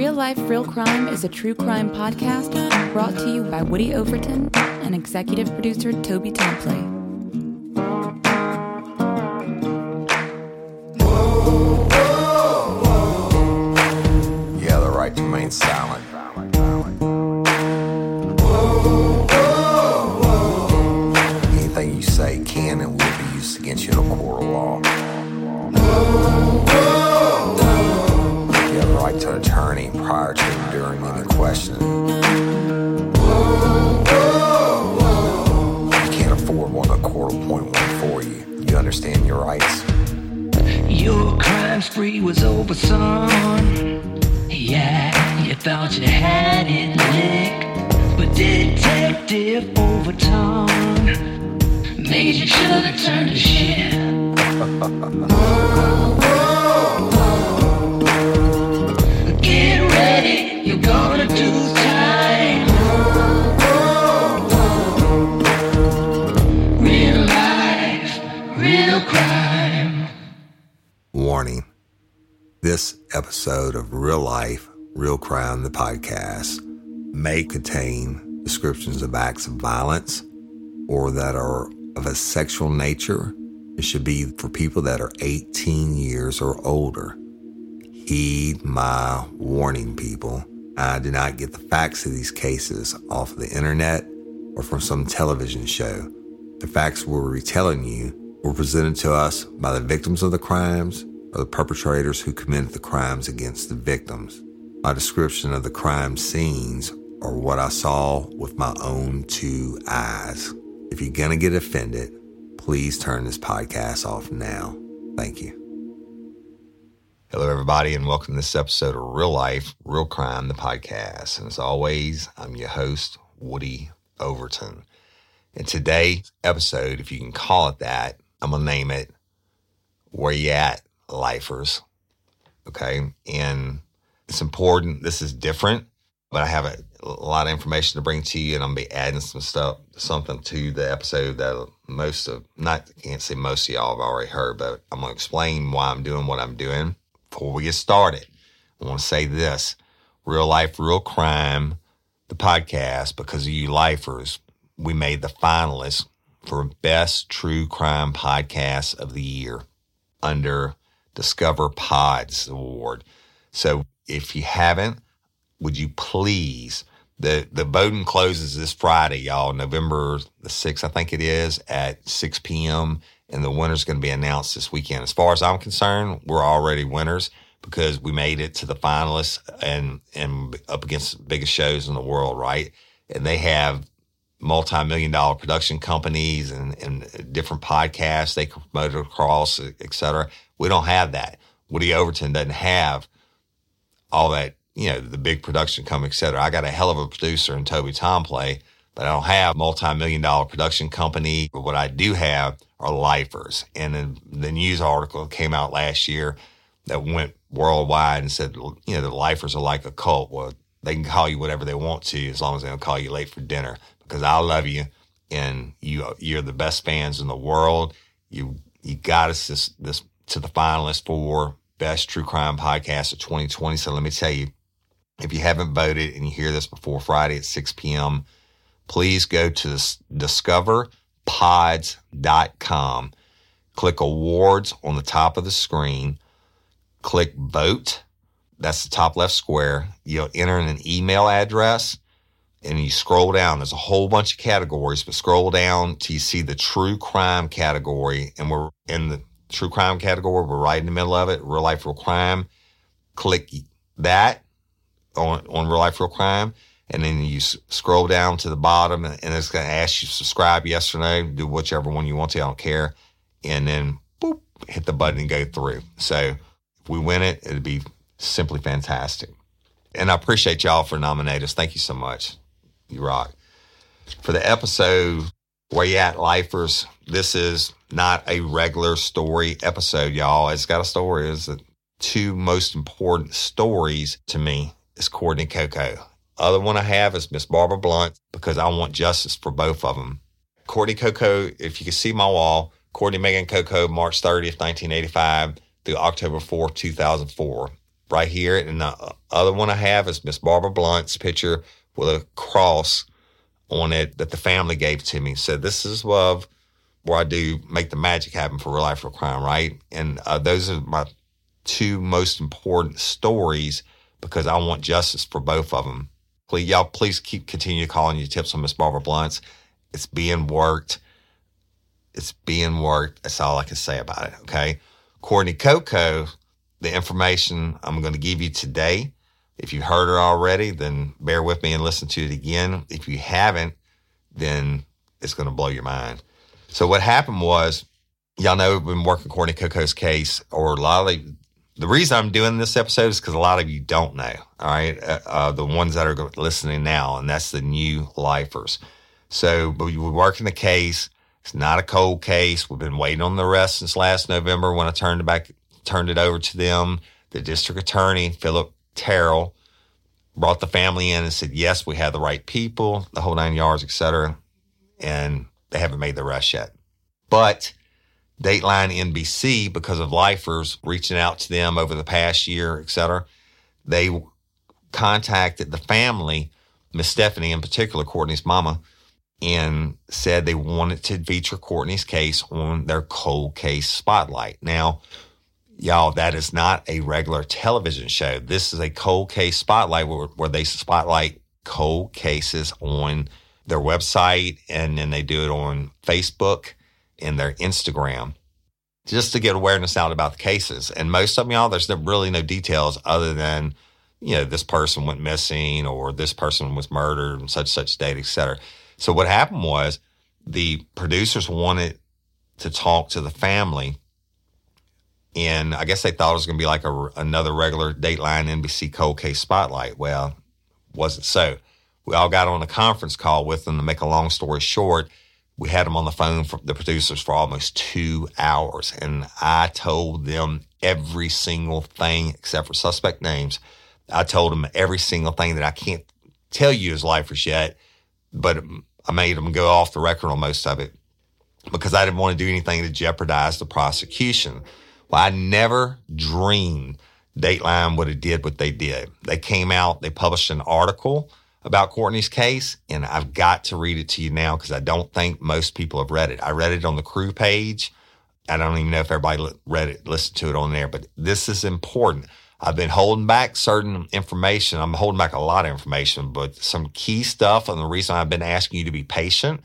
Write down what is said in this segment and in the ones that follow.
Real Life, Real Crime is a true crime podcast brought to you by Woody Overton and executive producer Toby Templey. You have the right to remain silent. Anything you say can and will be used against you in a court of law. You have the right to an attorney prior to and during any questioning. You can't afford one, the court will one for you. You understand your rights? Your crime spree was over, son. Yeah, you thought you had it licked. But Detective Overton made you should have turned to shit. Get ready, you're gonna do time. Real life, real crime. Warning this episode of Real Life, Real Crime, the podcast, may contain descriptions of acts of violence or that are of a sexual nature. It should be for people that are 18 years or older. Heed my warning, people. I did not get the facts of these cases off the internet or from some television show. The facts we're retelling you were presented to us by the victims of the crimes or the perpetrators who committed the crimes against the victims. My description of the crime scenes are what I saw with my own two eyes. If you're going to get offended, please turn this podcast off now. Thank you. Hello, everybody, and welcome to this episode of Real Life, Real Crime, the podcast. And as always, I'm your host, Woody Overton. And today's episode, if you can call it that, I'm going to name it Where You At, Lifers. Okay. And it's important. This is different, but I have a, a lot of information to bring to you, and I'm to be adding some stuff, something to the episode that most of, not, can't say most of y'all have already heard, but I'm to explain why I'm doing what I'm doing. Before we get started, I want to say this Real Life, Real Crime, the podcast, because of you lifers, we made the finalists for Best True Crime Podcast of the Year under Discover Pods Award. So if you haven't, would you please? The the voting closes this Friday, y'all, November the 6th, I think it is, at 6 p.m. And the winner's going to be announced this weekend. As far as I'm concerned, we're already winners, because we made it to the finalists and and up against the biggest shows in the world, right? And they have multi-million dollar production companies and, and different podcasts they promote across, et cetera. We don't have that. Woody Overton doesn't have all that, you know, the big production company, et cetera. I got a hell of a producer in Toby Tomplay, but I don't have multi-million dollar production company. But what I do have are lifers. And then the news article came out last year that went worldwide and said, you know, the lifers are like a cult. Well, they can call you whatever they want to as long as they don't call you late for dinner because I love you and you you're the best fans in the world. You you got us this this to the finalists for best true crime podcast of 2020. So let me tell you, if you haven't voted and you hear this before Friday at 6 p.m., please go to discoverpods.com. Click awards on the top of the screen. Click vote. That's the top left square. You'll enter in an email address and you scroll down. There's a whole bunch of categories, but scroll down till you see the true crime category. And we're in the true crime category. We're right in the middle of it. Real life, real crime. Click that on, on real life, real crime. And then you s- scroll down to the bottom and, and it's going to ask you subscribe yes or no. Do whichever one you want to. I don't care. And then boop, hit the button and go through. So if we win it, it'd be simply fantastic. And I appreciate y'all for nominating us. Thank you so much. You rock. For the episode Where You At Lifers, this is not a regular story episode, y'all. It's got a story. It's the two most important stories to me is Courtney Coco. Other one I have is Miss Barbara Blunt because I want justice for both of them. Courtney Coco, if you can see my wall, Courtney Megan Coco, March 30th, 1985 through October 4th, 2004. Right here. And the other one I have is Miss Barbara Blunt's picture with a cross on it that the family gave to me. So this is love where I do make the magic happen for real life real crime, right? And uh, those are my two most important stories because I want justice for both of them. Please, y'all, please keep continue calling your tips on Miss Barbara Blunt's. It's being worked. It's being worked. That's all I can say about it. Okay. Courtney Coco, the information I'm going to give you today. If you've heard her already, then bear with me and listen to it again. If you haven't, then it's going to blow your mind. So what happened was, y'all know we've been working Courtney Coco's case, or a lot of the reason I'm doing this episode is because a lot of you don't know. All right, uh, uh, the ones that are listening now, and that's the new lifers. So, but we were working the case. It's not a cold case. We've been waiting on the arrest since last November when I turned it back, turned it over to them. The district attorney, Philip Terrell, brought the family in and said, yes, we have the right people, the whole nine yards, et cetera. And they haven't made the arrest yet. But Dateline NBC, because of lifers reaching out to them over the past year, et cetera, they contacted the family, Miss Stephanie in particular, Courtney's mama, and said they wanted to feature Courtney's case on their cold case spotlight. Now, y'all, that is not a regular television show. This is a cold case spotlight where, where they spotlight cold cases on their website and then they do it on Facebook and their Instagram just to get awareness out about the cases. And most of y'all, there's really no details other than, you know, this person went missing or this person was murdered and such, such date, et cetera. So what happened was the producers wanted to talk to the family and I guess they thought it was going to be like a, another regular Dateline NBC cold case spotlight. Well, wasn't so. We all got on a conference call with them to make a long story short. We had them on the phone for the producers for almost two hours. And I told them every single thing except for suspect names. I told them every single thing that I can't tell you as lifers yet, but I made them go off the record on most of it because I didn't want to do anything to jeopardize the prosecution. Well, I never dreamed Dateline would have did what they did. They came out, they published an article about Courtney's case, and I've got to read it to you now because I don't think most people have read it. I read it on the crew page. I don't even know if everybody read it, listened to it on there, but this is important. I've been holding back certain information. I'm holding back a lot of information, but some key stuff. And the reason I've been asking you to be patient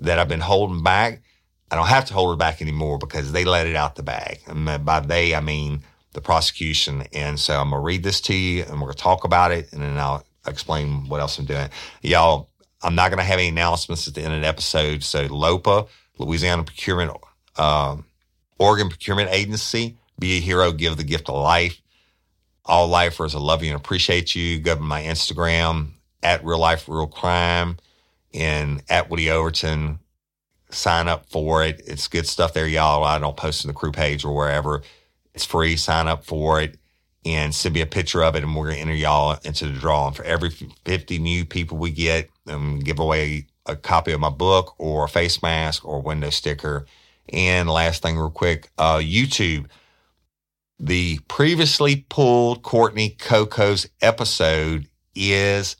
that I've been holding back, I don't have to hold it back anymore because they let it out the bag. And by they, I mean the prosecution. And so I'm going to read this to you and we're going to talk about it and then I'll explain what else I'm doing. Y'all, I'm not going to have any announcements at the end of the episode. So LOPA, Louisiana Procurement, um, Organ Procurement Agency, be a hero, give the gift of life. All lifers, I love you and appreciate you. Go to my Instagram at real life, real crime and at Woody Overton. Sign up for it. It's good stuff there, y'all. I don't post in the crew page or wherever. It's free. Sign up for it and send me a picture of it, and we're going to enter y'all into the drawing. For every 50 new people we get, um, give away a copy of my book or a face mask or window sticker. And last thing, real quick, uh, YouTube. The previously pulled Courtney Coco's episode is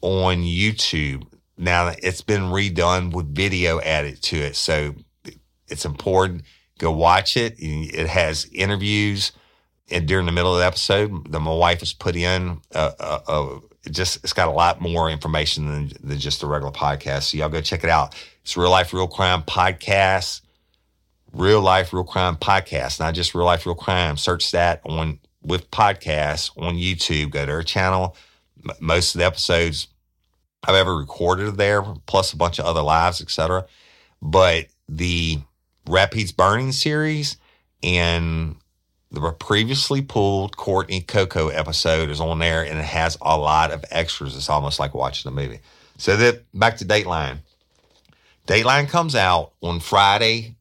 on YouTube. Now it's been redone with video added to it. So it's important. Go watch it. It has interviews and during the middle of the episode that my wife has put in. Uh, uh, uh, it just it's got a lot more information than, than just the regular podcast. So y'all go check it out. It's Real Life Real Crime Podcast. Real Life Real Crime Podcast, not just Real Life Real Crime. Search that on with podcasts on YouTube. Go to our channel. M- most of the episodes I've ever recorded there, plus a bunch of other lives, etc. But the Rapides Burning series and the previously pulled Courtney Coco episode is on there and it has a lot of extras. It's almost like watching a movie. So that back to Dateline. Dateline comes out on Friday.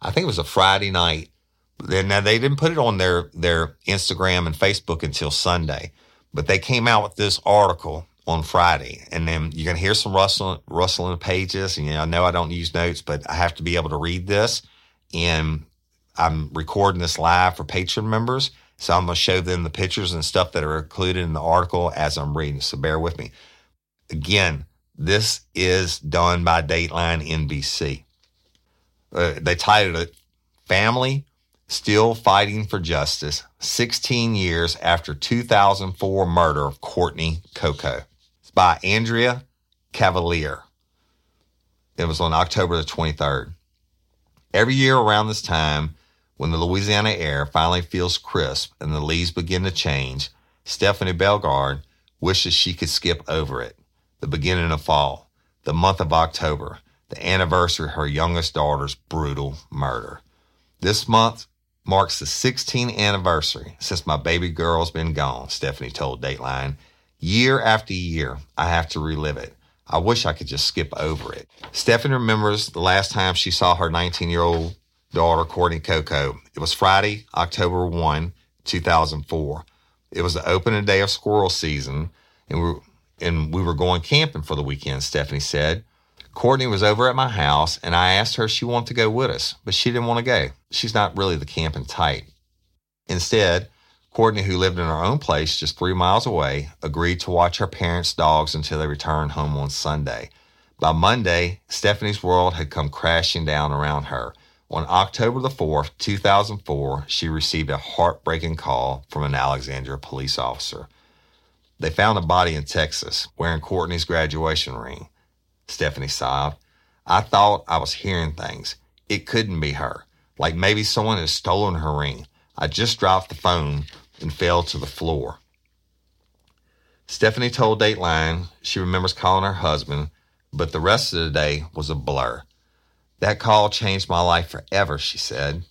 I think it was a Friday night. Now they didn't put it on their their Instagram and Facebook until Sunday, but they came out with this article on Friday, and then you're gonna hear some rustling rustling pages. And you know, I know I don't use notes, but I have to be able to read this, and I'm recording this live for Patreon members. So I'm going to show them the pictures and stuff that are included in the article as I'm reading. So bear with me. Again, this is done by Dateline NBC. Uh, they titled it Family Still Fighting for Justice 16 Years After 2004 Murder of Courtney Coco. It's by Andrea Cavallier. It was on October the 23rd. Every year around this time, when the Louisiana air finally feels crisp and the leaves begin to change, Stephanie Bellegarde wishes she could skip over it. The beginning of fall, the month of October, the anniversary of her youngest daughter's brutal murder. This month marks the 16th anniversary since my baby girl's been gone, Stephanie told Dateline. Year after year, I have to relive it. I wish I could just skip over it. Stephanie remembers the last time she saw her 19 year old daughter, Courtney Coco. It was Friday, October 1, 2004. It was the opening day of squirrel season, and we, and we were going camping for the weekend, Stephanie said. Courtney was over at my house, and I asked her if she wanted to go with us, but she didn't want to go. She's not really the camping type. Instead, Courtney, who lived in her own place just three miles away, agreed to watch her parents' dogs until they returned home on Sunday. By Monday, Stephanie's world had come crashing down around her. On October the 4th, 2004, she received a heartbreaking call from an Alexandria police officer. They found a body in Texas wearing Courtney's graduation ring. Stephanie sobbed. I thought I was hearing things. It couldn't be her. Like maybe someone had stolen her ring. I just dropped the phone and fell to the floor. Stephanie told Dateline she remembers calling her husband, but the rest of the day was a blur. That call changed my life forever, she said.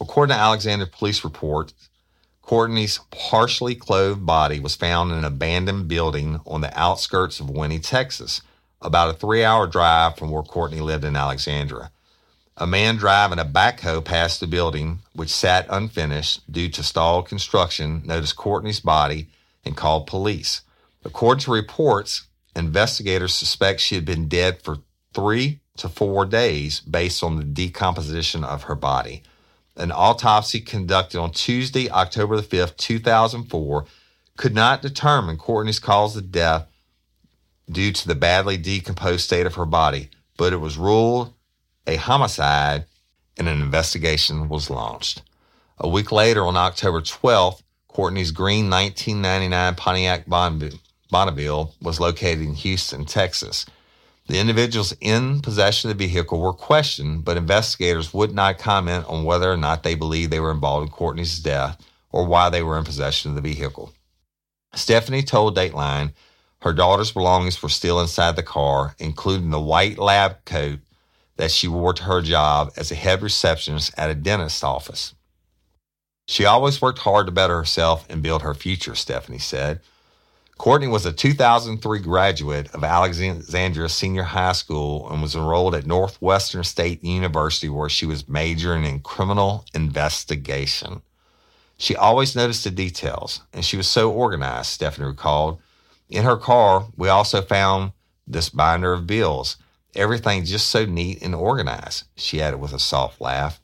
According to Alexander police reports, Courtney's partially clothed body was found in an abandoned building on the outskirts of Winnie, Texas, about a three hour drive from where Courtney lived in Alexandria. A man driving a backhoe past the building, which sat unfinished due to stalled construction, noticed Courtney's body and called police. According to reports, investigators suspect she had been dead for three to four days based on the decomposition of her body. An autopsy conducted on Tuesday, October the 5th, 2004, could not determine Courtney's cause of death due to the badly decomposed state of her body, but it was ruled a homicide and an investigation was launched. A week later, on October 12th, Courtney's green 1999 Pontiac Bonneville was located in Houston, Texas. The individuals in possession of the vehicle were questioned, but investigators would not comment on whether or not they believed they were involved in Courtney's death or why they were in possession of the vehicle. Stephanie told Dateline her daughter's belongings were still inside the car, including the white lab coat that she wore to her job as a head receptionist at a dentist's office. She always worked hard to better herself and build her future, Stephanie said. Courtney was a 2003 graduate of Alexandria Senior High School and was enrolled at Northwestern State University, where she was majoring in criminal investigation. She always noticed the details, and she was so organized, Stephanie recalled. In her car, we also found this binder of bills. Everything just so neat and organized, she added with a soft laugh.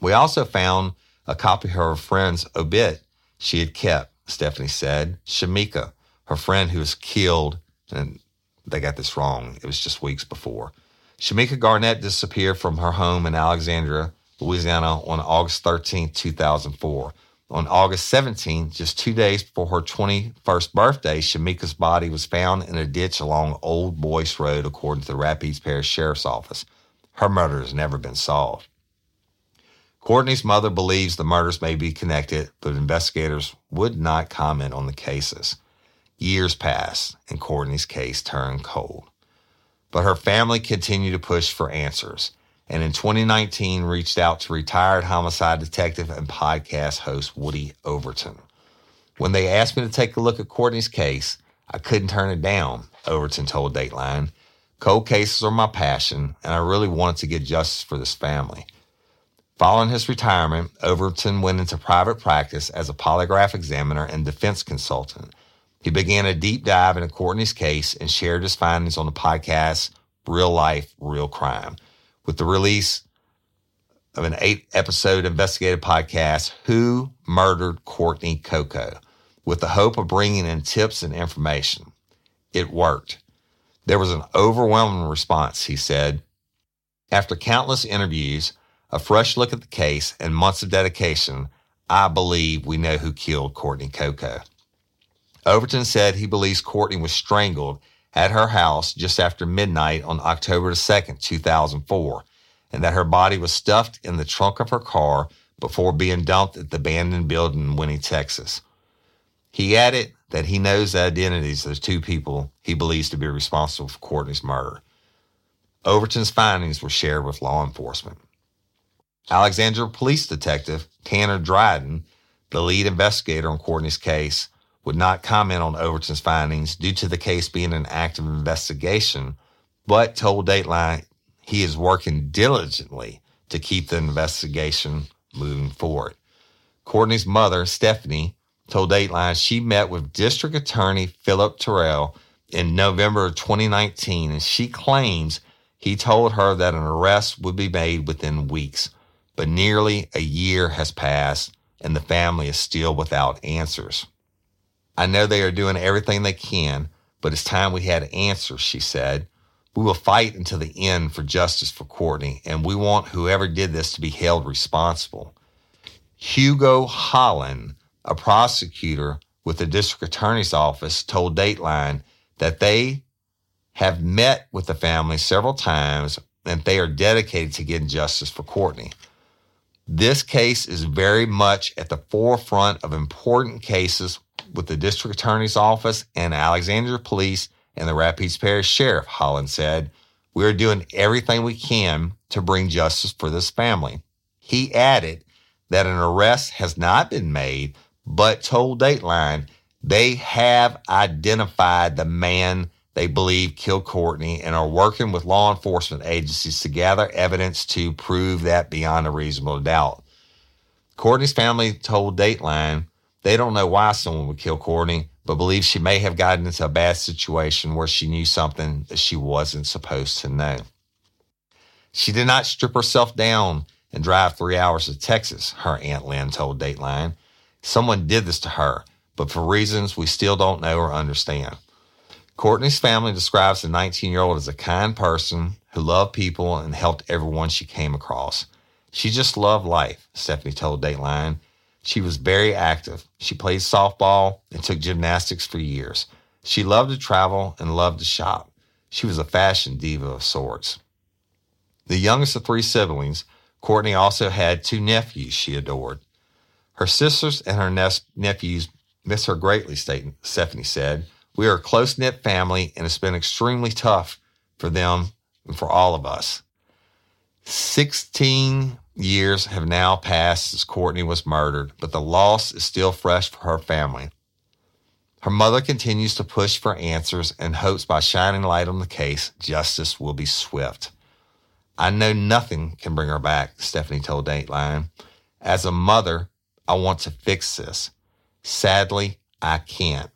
We also found a copy of her friend's obit she had kept, Stephanie said. Shamika, her friend who was killed, and they got this wrong, it was just weeks before. Shamika Garnett disappeared from her home in Alexandria, Louisiana on August 13, 2004. On August 17, just two days before her 21st birthday, Shamika's body was found in a ditch along Old Boyce Road, according to the Rapides Parish Sheriff's Office. Her murder has never been solved. Courtney's mother believes the murders may be connected, but investigators would not comment on the cases. Years passed, and Courtney's case turned cold. But her family continued to push for answers, and in 2019 reached out to retired homicide detective and podcast host Woody Overton. When they asked me to take a look at Courtney's case, I couldn't turn it down, Overton told Dateline. Cold cases are my passion, and I really wanted to get justice for this family. Following his retirement, Overton went into private practice as a polygraph examiner and defense consultant he began a deep dive into Courtney's case and shared his findings on the podcast Real Life, Real Crime. With the release of an eight episode investigative podcast, Who Murdered Courtney Coco, with the hope of bringing in tips and information. It worked. There was an overwhelming response, he said. After countless interviews, a fresh look at the case, and months of dedication, I believe we know who killed Courtney Coco. Overton said he believes Courtney was strangled at her house just after midnight on October 2nd, 2004, and that her body was stuffed in the trunk of her car before being dumped at the abandoned building in Winnie, Texas. He added that he knows the identities of the two people he believes to be responsible for Courtney's murder. Overton's findings were shared with law enforcement. Alexandria Police Detective Tanner Dryden, the lead investigator on Courtney's case, would not comment on Overton's findings due to the case being an active investigation, but told Dateline he is working diligently to keep the investigation moving forward. Courtney's mother, Stephanie, told Dateline she met with District Attorney Philip Terrell in November of 2019, and she claims he told her that an arrest would be made within weeks. But nearly a year has passed, and the family is still without answers. I know they are doing everything they can, but it's time we had answers, she said. We will fight until the end for justice for Courtney, and we want whoever did this to be held responsible. Hugo Holland, a prosecutor with the district attorney's office, told Dateline that they have met with the family several times and they are dedicated to getting justice for Courtney. This case is very much at the forefront of important cases with the district attorney's office and Alexandria Police and the Rapides Parish Sheriff, Holland said. We are doing everything we can to bring justice for this family. He added that an arrest has not been made, but told Dateline they have identified the man they believe killed Courtney and are working with law enforcement agencies to gather evidence to prove that beyond a reasonable doubt. Courtney's family told Dateline they don't know why someone would kill Courtney, but believe she may have gotten into a bad situation where she knew something that she wasn't supposed to know. She did not strip herself down and drive three hours to Texas, her Aunt Lynn told Dateline. Someone did this to her, but for reasons we still don't know or understand. Courtney's family describes the 19 year old as a kind person who loved people and helped everyone she came across. She just loved life, Stephanie told Dateline. She was very active. She played softball and took gymnastics for years. She loved to travel and loved to shop. She was a fashion diva of sorts. The youngest of three siblings, Courtney also had two nephews she adored. Her sisters and her ne- nephews miss her greatly, Stephanie said. We are a close knit family, and it's been extremely tough for them and for all of us. 16 years have now passed since Courtney was murdered, but the loss is still fresh for her family. Her mother continues to push for answers and hopes by shining light on the case, justice will be swift. I know nothing can bring her back, Stephanie told Dateline. As a mother, I want to fix this. Sadly, I can't.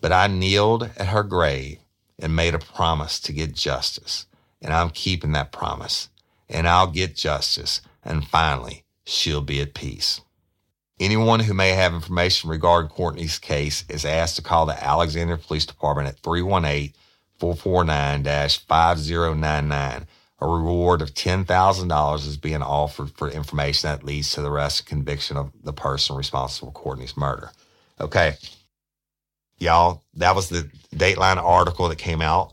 But I kneeled at her grave and made a promise to get justice. And I'm keeping that promise. And I'll get justice. And finally, she'll be at peace. Anyone who may have information regarding Courtney's case is asked to call the Alexandria Police Department at 318 449 5099. A reward of $10,000 is being offered for information that leads to the arrest and conviction of the person responsible for Courtney's murder. Okay. Y'all, that was the Dateline article that came out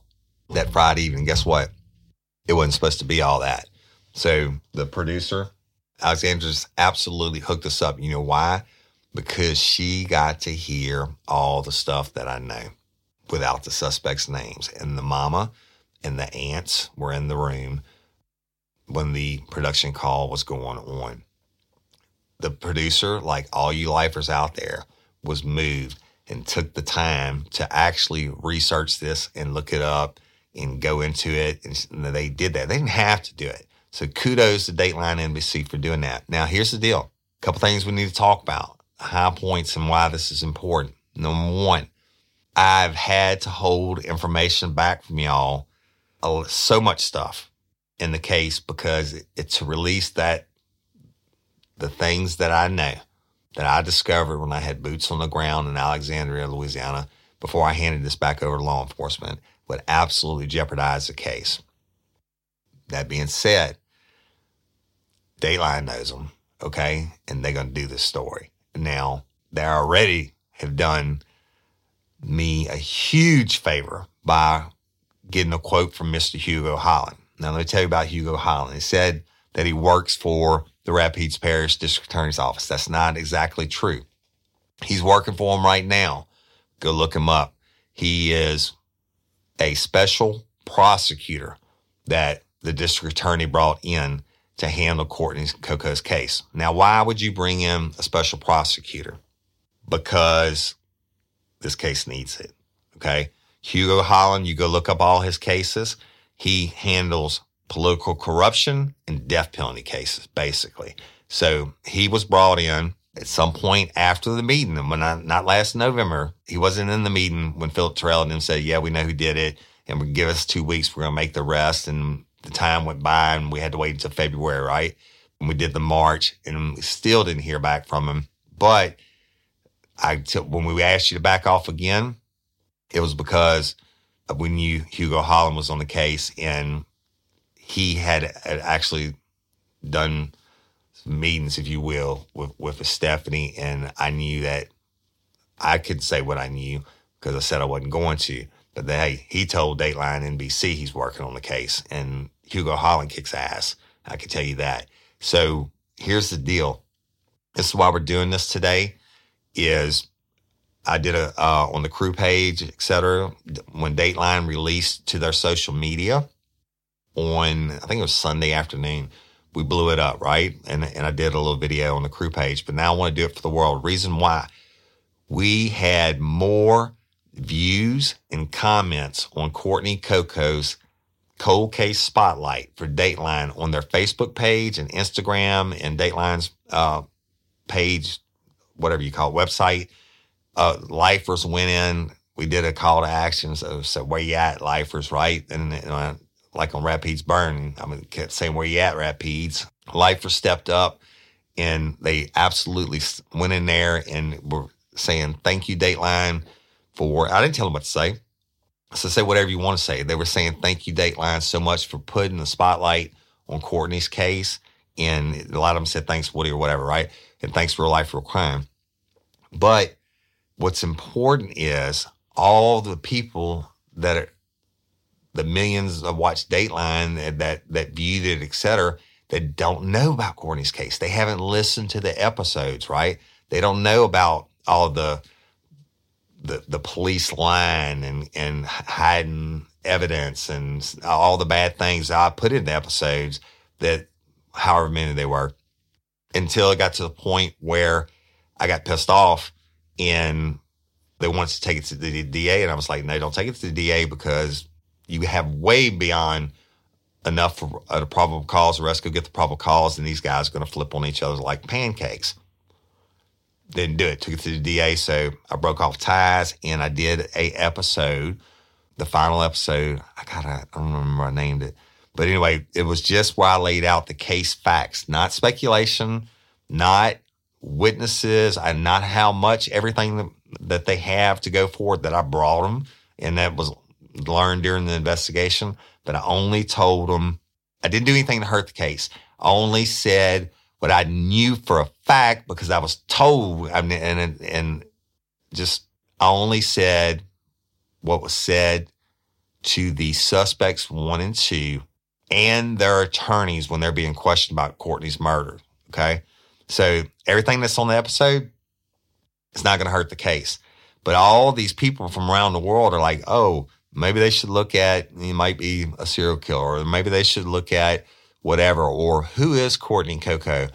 that Friday evening. Guess what? It wasn't supposed to be all that. So the producer, Alexandra, just absolutely hooked us up. You know why? Because she got to hear all the stuff that I know without the suspects' names. And the mama and the aunts were in the room when the production call was going on. The producer, like all you lifers out there, was moved and took the time to actually research this and look it up and go into it. And they did that. They didn't have to do it. So kudos to Dateline NBC for doing that. Now, here's the deal. A couple things we need to talk about. High points and why this is important. Number one, I've had to hold information back from y'all, so much stuff in the case because it's to release that the things that I know that I discovered when I had boots on the ground in Alexandria, Louisiana, before I handed this back over to law enforcement would absolutely jeopardize the case. That being said, Dateline knows them, okay? And they're going to do this story. Now, they already have done me a huge favor by getting a quote from Mr. Hugo Holland. Now, let me tell you about Hugo Holland. He said that he works for the Rapides Parish District Attorney's Office. That's not exactly true. He's working for him right now. Go look him up. He is a special prosecutor that the district attorney brought in to handle Courtney Coco's case. Now, why would you bring in a special prosecutor? Because this case needs it. Okay. Hugo Holland, you go look up all his cases. He handles political corruption and death penalty cases, basically. So he was brought in at some point after the meeting, and when I, not last November, he wasn't in the meeting when Philip Terrell and them said, "Yeah, we know who did it, and give us two weeks, we're going to make the rest." And the time went by, and we had to wait until February, right? And we did the march, and we still didn't hear back from him. But I, when we asked you to back off again, it was because we knew Hugo Holland was on the case, and he had, had actually done meetings, if you will, with with Stephanie, and I knew that I could say what I knew because I said I wasn't going to. But hey, he told Dateline NBC he's working on the case, and Hugo Holland kicks ass. I can tell you that. So here's the deal. This is why we're doing this today. Is I did a uh, on the crew page, etc. When Dateline released to their social media, on, I think it was Sunday afternoon. We blew it up, right? And, and I did a little video on the crew page, but now I want to do it for the world. Reason why we had more views and comments on Courtney Coco's cold case spotlight for Dateline on their Facebook page and Instagram and Dateline's uh, page, whatever you call it, website. Uh, lifers went in. We did a call to action. So, so where you at, lifers, right? And, and like on Rapides Burn. I mean, kept saying where you at, Rapides. Lifers stepped up and they absolutely went in there and were saying, thank you, Dateline, for, I didn't tell them what to say. So say whatever you want to say. They were saying, thank you, Dateline, so much for putting the spotlight on Courtney's case. And a lot of them said, thanks, Woody, or whatever, right? And thanks for a life Real crime. But what's important is all the people that are the millions of watch Dateline that that viewed it, et cetera, that don't know about Courtney's case. They haven't listened to the episodes, right? They don't know about all the the the police line and and hiding evidence and all the bad things I put in the episodes that however many they were until it got to the point where I got pissed off and they wanted to take it to the DA and I was like, no, don't take it to the DA because you have way beyond enough for a probable cause arrest. Go get the probable cause and these guys are going to flip on each other like pancakes didn't do it. Took it to the DA. So I broke off ties and I did a episode, the final episode. I gotta, I don't remember I named it. But anyway, it was just where I laid out the case facts, not speculation, not witnesses, and not how much everything that, they have to go forward that I brought them. And that was learned during the investigation. But I only told them, I didn't do anything to hurt the case. I only said, what I knew for a fact because I was told, I mean, and, and just, I only said what was said to the suspects one and two and their attorneys when they're being questioned about Courtney's murder. Okay. So everything that's on the episode, it's not going to hurt the case. But all these people from around the world are like, oh, maybe they should look at, he might be a serial killer, or maybe they should look at whatever, or who is Courtney Coco?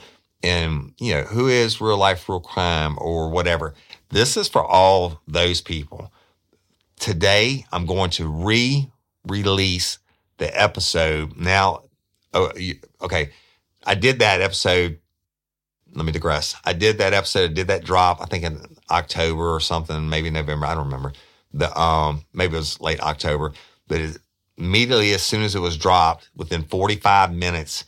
And, you know, who is real life, real crime, or whatever. This is for all those people. Today, I'm going to re release the episode. Now, oh, okay, I did that episode. Let me digress. I did that episode, did that drop, I think in October or something, maybe November. I don't remember. The um, maybe it was late October, but it, immediately as soon as it was dropped, within 45 minutes,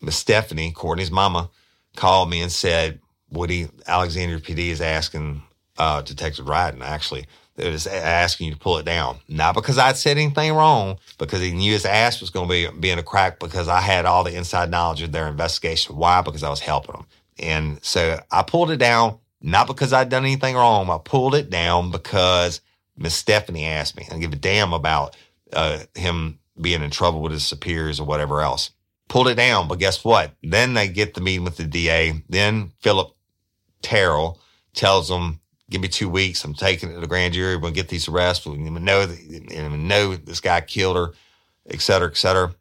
Miss Stephanie, Courtney's mama, called me and said, Woody, Alexandria PD is asking uh, Detective Dryden, actually, is asking you to pull it down. Not because I'd said anything wrong, because he knew his ass was going to be, be in a crack because I had all the inside knowledge of their investigation. Why? Because I was helping them. And so I pulled it down, not because I'd done anything wrong. I pulled it down because Miss Stephanie asked me. I give a damn about uh, him being in trouble with his superiors or whatever else. Pulled it down, but guess what? Then they get the meeting with the DA. Then Philip Terrell tells them, "Give me two weeks. I'm taking it to the grand jury. We'll get these arrests. We know that, know this guy killed her, et cetera, et cetera."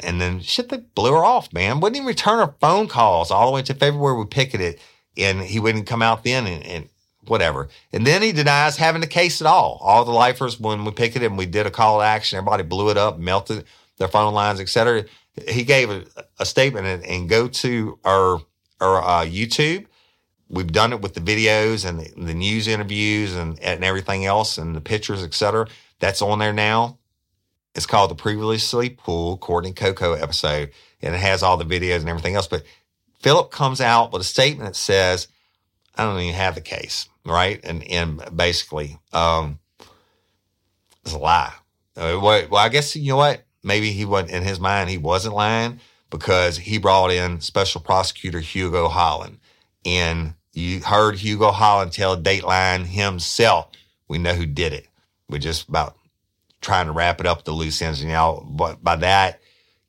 And then shit, they blew her off, man. Wouldn't even return her phone calls all the way to February. We picketed, and he wouldn't come out then and, and whatever. And then he denies having the case at all. All the lifers, when we picked it and we did a call to action, everybody blew it up, melted their phone lines, etc. He gave a, a statement and, and, go to our our uh, YouTube. We've done it with the videos and the, the news interviews and, and everything else and the pictures, etc. That's on there now. It's called the previously pool Courtney Coco episode, and it has all the videos and everything else. But Philip comes out with a statement that says, "I don't even have the case." right? And and basically, um, it's a lie. Uh, well, I guess you know what? Maybe he wasn't in his mind. He wasn't lying because he brought in Special Prosecutor Hugo Holland, and you heard Hugo Holland tell Dateline himself, "We know who did it." We're just about trying to wrap it up the loose ends. And now, but by that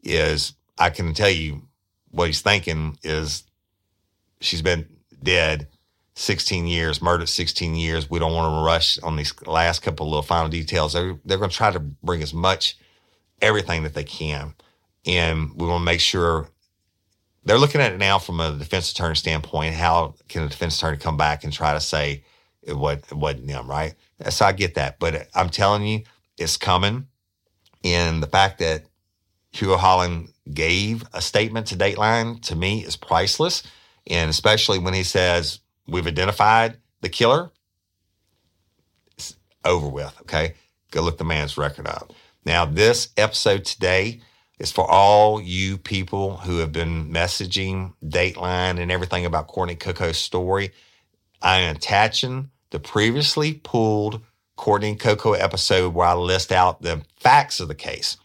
is I can tell you what he's thinking is she's been dead 16 years, murdered 16 years. We don't want to rush on these last couple of little final details. They're, they're going to try to bring as much everything that they can. And we want to make sure they're looking at it now from a defense attorney standpoint. How can a defense attorney come back and try to say it, was, wasn't them, right? So I get that. But I'm telling you, it's coming. And the fact that Hugo Holland gave a statement to Dateline to me is priceless. And especially when he says, We've identified the killer. It's over with. Okay. Go look the man's record up. Now, this episode today is for all you people who have been messaging Dateline and everything about Courtney Coco's story. I am attaching the previously pulled Courtney Coco episode where I list out the facts of the case,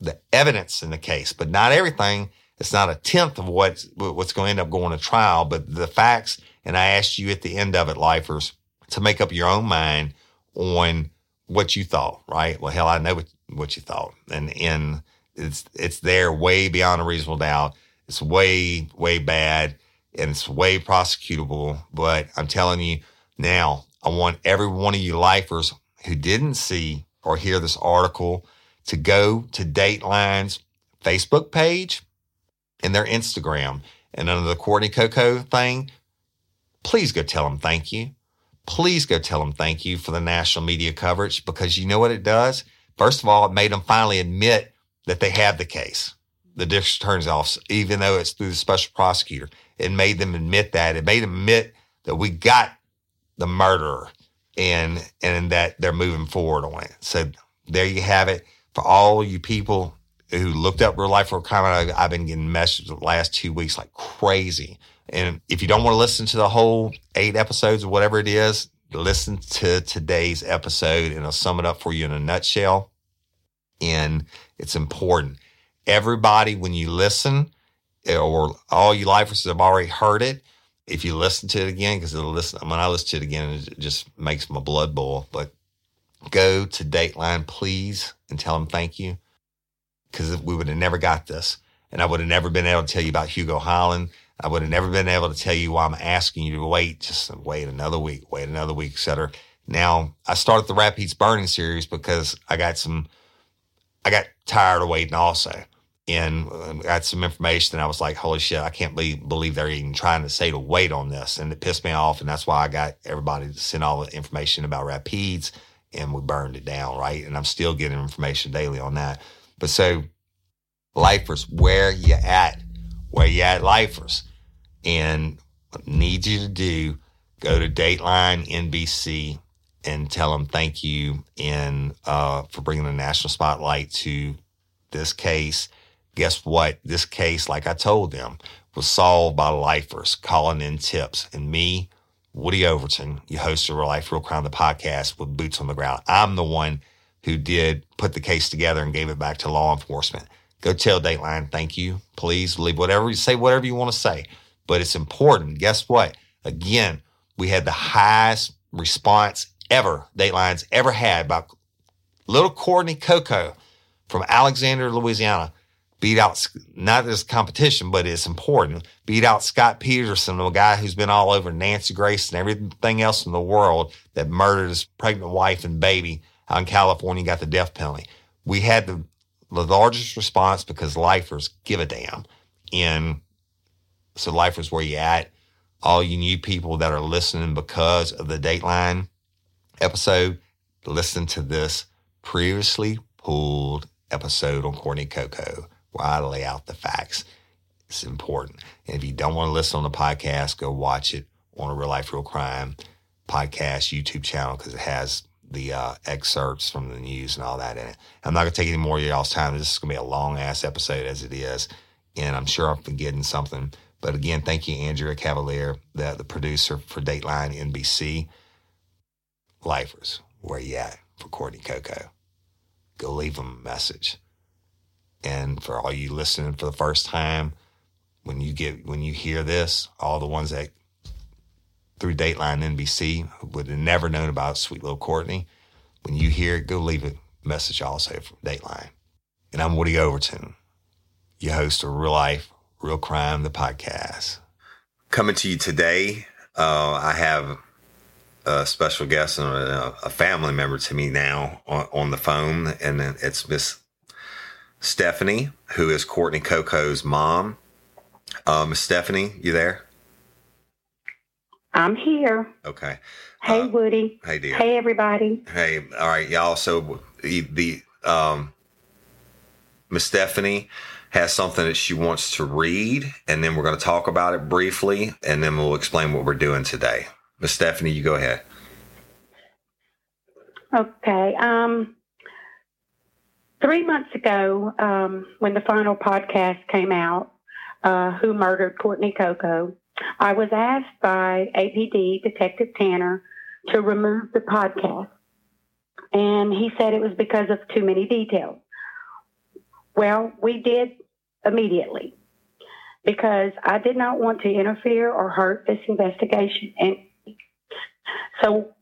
the evidence in the case, but not everything. It's not a tenth of what's, what's going to end up going to trial, but the facts and I asked you at the end of it, lifers, to make up your own mind on what you thought, right? Well, hell, I know what, what you thought. And, and it's, it's there way beyond a reasonable doubt. It's way, way bad. and it's way prosecutable. But I'm telling you now, I want every one of you lifers who didn't see or hear this article to go to Dateline's Facebook page and their Instagram. And under the Courtney Coco thing, please go tell them thank you. Please go tell them thank you for the national media coverage because you know what it does? First of all, it made them finally admit that they have the case. The district attorney's office, even though it's through the special prosecutor, it made them admit that. It made them admit that we got the murderer and and that they're moving forward on it. So there you have it for all you people who looked up real life for comment. I've been getting messages the last two weeks like crazy. And if you don't want to listen to the whole eight episodes or whatever it is, listen to today's episode and I'll sum it up for you in a nutshell. And it's important. Everybody, when you listen, or all you lifers have already heard it, if you listen to it again, because it'll listen when I listen to it again, it just makes my blood boil. But go to Dateline, please, and tell them thank you. Because we would have never got this. And I would have never been able to tell you about Hugo Highland. I would have never been able to tell you why I'm asking you to wait, just wait another week, wait another week, etc. Now, I started the Rapides Burning series because I got some, I got tired of waiting also and um, got some information I was like, holy shit, I can't believe, believe they're even trying to say to wait on this. And it pissed me off. And that's why I got everybody to send all the information about Rapides and we burned it down, right? And I'm still getting information daily on that. But so, lifers, where you at? Where you at, lifers? And need you to do, go to Dateline NBC and tell them thank you and uh, for bringing the national spotlight to this case. Guess what? This case, like I told them, was solved by lifers calling in tips. And me, Woody Overton, you host of Real Life Real Crime, the podcast with boots on the ground. I'm the one who did put the case together and gave it back to law enforcement. Go tell Dateline, thank you. Please leave whatever you say, whatever you want to say. But it's important. Guess what? Again, we had the highest response ever Dateline's ever had by little Courtney Coco from Alexandria, Louisiana beat out not as competition, but it's important. Beat out Scott Peterson, a guy who's been all over Nancy Grace and everything else in the world that murdered his pregnant wife and baby out in California, got the death penalty. We had the, the largest response because lifers give a damn. And so life is where you at? All you new people that are listening because of the Dateline episode, listen to this previously pulled episode on Courtney Coco where I lay out the facts. It's important. And if you don't want to listen on the podcast, go watch it on a Real Life Real Crime podcast YouTube channel because it has the uh, excerpts from the news and all that in it. I'm not going to take any more of y'all's time. This is going to be a long ass episode as it is. And I'm sure I'm forgetting something. But again, thank you, Andrea Cavallier, the, the producer for Dateline NBC. Lifers, where you at for Courtney Coco? Go leave them a message. And for all you listening for the first time, when you get when you hear this, all the ones that through Dateline NBC would have never known about Sweet Little Courtney, when you hear it, go leave a message also from Dateline. And I'm Woody Overton, your host of Real Life, Real Crime, the podcast. Coming to you today, uh, I have a special guest and a, a, family member to me now on, on the phone, and it's Miss Stephanie, who is Courtney Coco's mom. Um, Stephanie, you there? I'm here. Okay. Hey, uh, Woody. Hey, dear. Hey, everybody. Hey, all right, y'all. So the, the um, Miss Stephanie has something that she wants to read, and then we're going to talk about it briefly, and then we'll explain what we're doing today. Miss Stephanie, you go ahead. Okay. Um, three months ago, um, when the final podcast came out, uh, Who Murdered Courtney Coco, I was asked by APD Detective Tanner to remove the podcast. And he said it was because of too many details. Well, we did immediately because I did not want to interfere or hurt this investigation. And so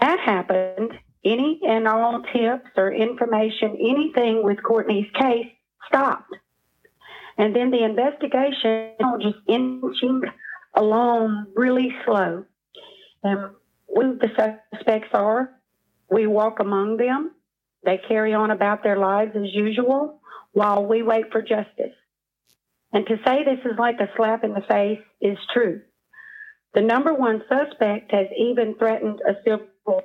that happened any and all tips or information, anything with Courtney's case stopped. And then the investigation just inching along really slow. And who the suspects are, we walk among them. They carry on about their lives as usual while we wait for justice. And to say this is like a slap in the face is true. The number one suspect has even threatened a civil. War.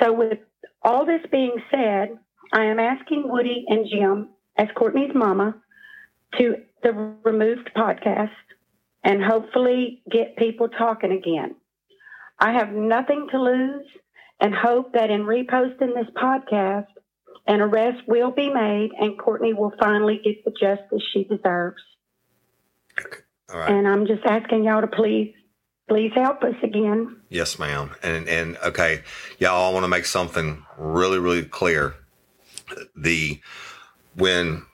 So, with all this being said, I am asking Woody and Jim, as Courtney's mama, to the removed podcast and hopefully get people talking again. I have nothing to lose and hope that in reposting this podcast, an arrest will be made and Courtney will finally get the justice she deserves. Right. And I'm just asking y'all to please, please help us again. Yes, ma'am. And and okay, y'all, I want to make something really, really clear. The when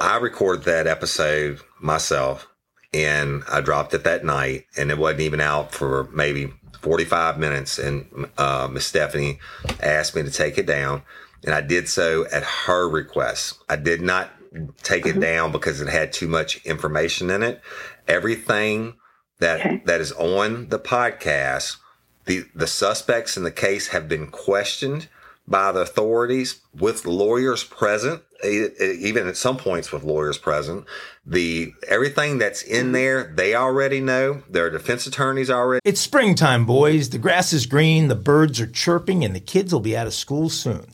I recorded that episode myself, and I dropped it that night, and it wasn't even out for maybe 45 minutes. And uh, Miss Stephanie asked me to take it down, and I did so at her request. I did not take it mm-hmm. down because it had too much information in it. Everything that Okay. that is on the podcast, the the suspects in the case have been questioned by the authorities with lawyers present, even at some points with lawyers present. The everything that's in mm-hmm. there, they already know. Their defense attorneys already It's springtime, boys. The grass is green, the birds are chirping, and the kids will be out of school soon.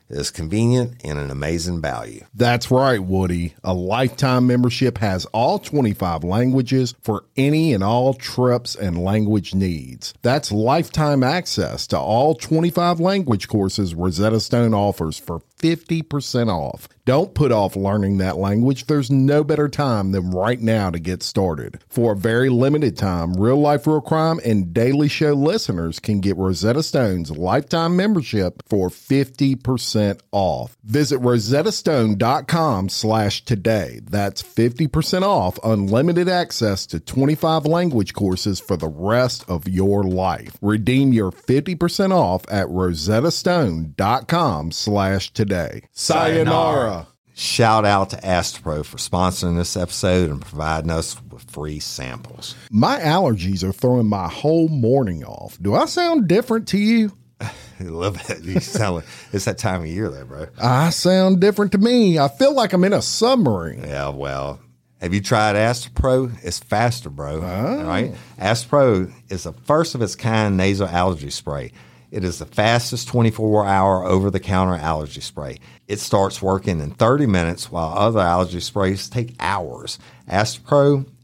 is convenient and an amazing value. That's right, Woody. A lifetime membership has all 25 languages for any and all trips and language needs. That's lifetime access to all 25 language courses Rosetta Stone offers for 50% off. Don't put off learning that language. There's no better time than right now to get started. For a very limited time, Real Life Real Crime and Daily Show listeners can get Rosetta Stone's lifetime membership for 50% off. Visit rosettastone.com slash today. That's 50% off unlimited access to 25 language courses for the rest of your life. Redeem your 50% off at rosettastone.com slash today. Sayonara. Shout out to Astepro for sponsoring this episode and providing us with free samples. My allergies are throwing my whole morning off. Do I sound different to you? I love it. You sound like it's that time of year, though, bro. I sound different to me. I feel like I'm in a submarine. Yeah, well, have you tried Astepro? It's faster, bro. All right. Astepro is the first of its kind nasal allergy spray. It is the fastest 24 hour over the counter allergy spray. It starts working in 30 minutes while other allergy sprays take hours. Astepro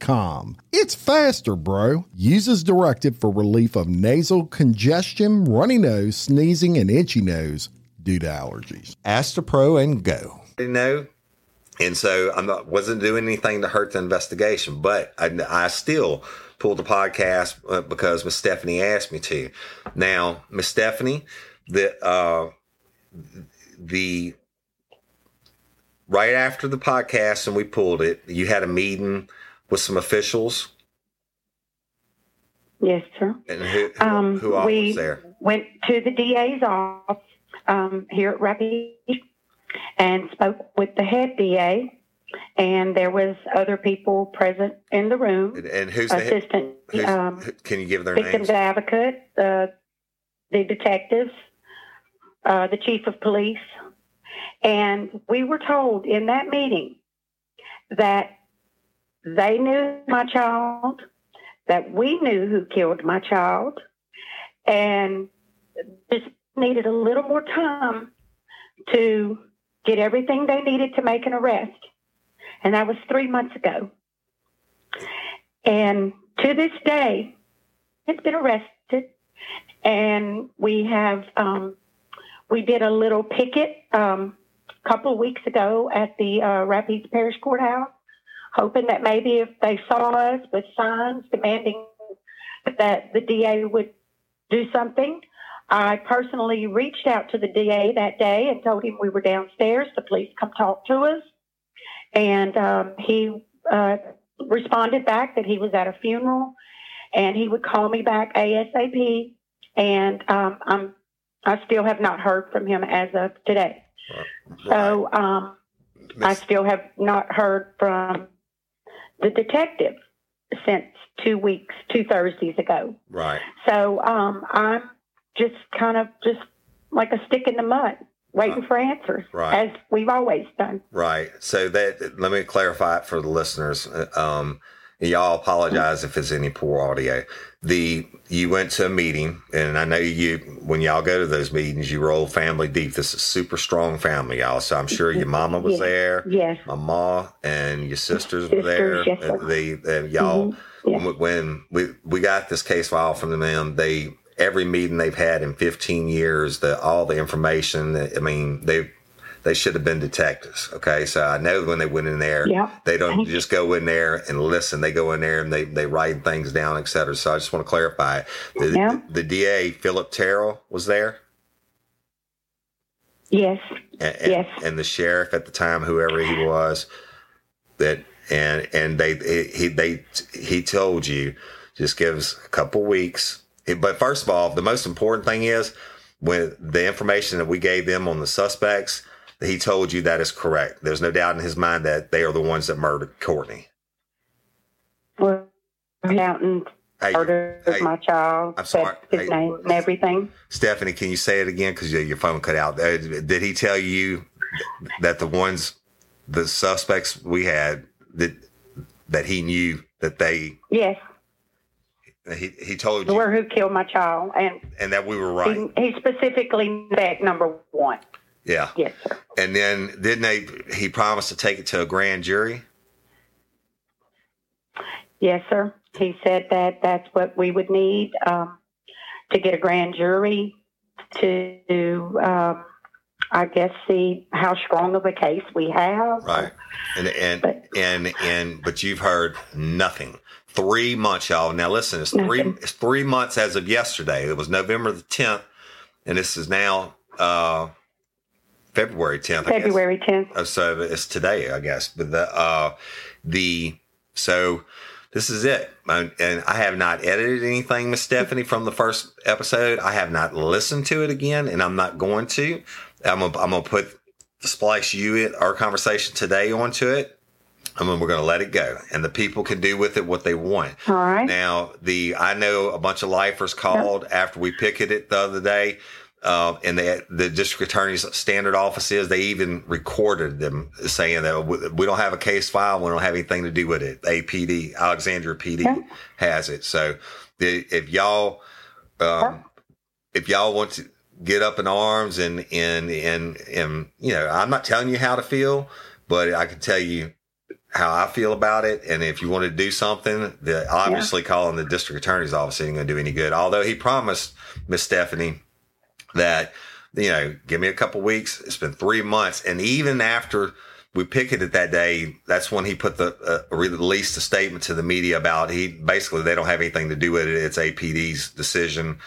calm. It's faster, bro. Uses as directed for relief of nasal congestion, runny nose, sneezing, and itchy nose due to allergies. Astepro and go. You know, and so I wasn't doing anything to hurt the investigation, but I, I still pulled the podcast uh, because Miss Stephanie asked me to. Now, Miss Stephanie, the uh, the right after the podcast and we pulled it, you had a meeting with some officials. Yes, sir. And who, who, Um, who all we was there? went to the DA's office um, here at Rapides and spoke with the head DA, and there was other people present in the room. And, and who's the assistant um, can you give their victims names? advocate, uh, the detectives, uh, the chief of police, and we were told in that meeting that they knew my child, that we knew who killed my child, and just needed a little more time to get everything they needed to make an arrest. And that was three months ago. And to this day, it's been arrested. And we have, um, we did a little picket um, a couple of weeks ago at the uh, Rapides Parish Courthouse, hoping that maybe if they saw us with signs demanding that the DA would do something. I personally reached out to the DA that day and told him we were downstairs to please come talk to us. And um, he uh, responded back that he was at a funeral and he would call me back ASAP. And um, I'm, I still have not heard from him as of today. So um, I still have not heard from the detective since two weeks, two Thursdays ago. Right. So um, I'm just kind of just like a stick in the mud, waiting for answers, right. as we've always done. Right. So that let me clarify it for the listeners. Uh, Um, y'all apologize if it's any poor audio. The you went to a meeting, and I know you when y'all go to those meetings, you roll family deep. This is super strong family, y'all. So I'm sure your mama was Yes. there. Yes. My ma and your sisters were there. Sisters, yes, uh, y'all, Mhm, when- when we we got this case file from them, they every meeting they've had in 15 years, the all the information. I mean, they they should have been detectives. Okay, so I know when they went in there, Yeah. they don't just go in there and listen. They go in there and they they write things down, et cetera. So I just want to clarify. The, Yeah. the, DA Phillip Terrell was there. Yes. and, and, Yes. and the sheriff at the time, whoever he was, that and and they he they he told you just give us a couple weeks. But first of all, the most important thing is when the information that we gave them on the suspects, he told you that is correct. There's no doubt in his mind that they are the ones that murdered Courtney. Well, out and Hey, murdered hey, my child, I'm sorry. his Hey. name and everything. Stephanie, can you say it again? Because your phone cut out. Uh, Did he tell you that the ones, the suspects we had, that that he knew that they Yes, he he told you were who killed my child, and and that we were right. he, he specifically said number one. Yeah. Yes, sir. And then didn't they? He promised to take it to a grand jury. Yes, sir. He said that that's what we would need um, to get a grand jury to, um, I guess, see how strong of a case we have. Right. And and and and but you've heard nothing. Three months, y'all. Now listen, it's three it's three months as of yesterday. It was November the tenth, and this is now uh February tenth. February 10th. Uh, so it's today, I guess. But the uh the so this is it. And and I have not edited anything, Miss Stephanie, from the first episode. I have not listened to it again, and I'm not going to. I'm gonna, I'm gonna put splice you it, our conversation today onto it. And then we're going to let it go, and the people can do with it what they want. All right. Now, the I know a bunch of lifers called after we picketed it the other day, uh, and the the district attorney's standard office is they even recorded them saying that we, don't have a case file, we don't have anything to do with it. APD, Alexandria PD has it. So the, if y'all, um, if y'all want to get up in arms and and and and you know, I'm not telling you how to feel, but I can tell you how I feel about it. And if you want to do something, the obviously yeah. calling the district attorney's office isn't going to do any good. Although he promised Miss Stephanie that, you know, give me a couple weeks. It's been three months. And even after we picketed that day, that's when he put the, uh, released a statement to the media about he basically, they don't have anything to do with it. It's APD's decision.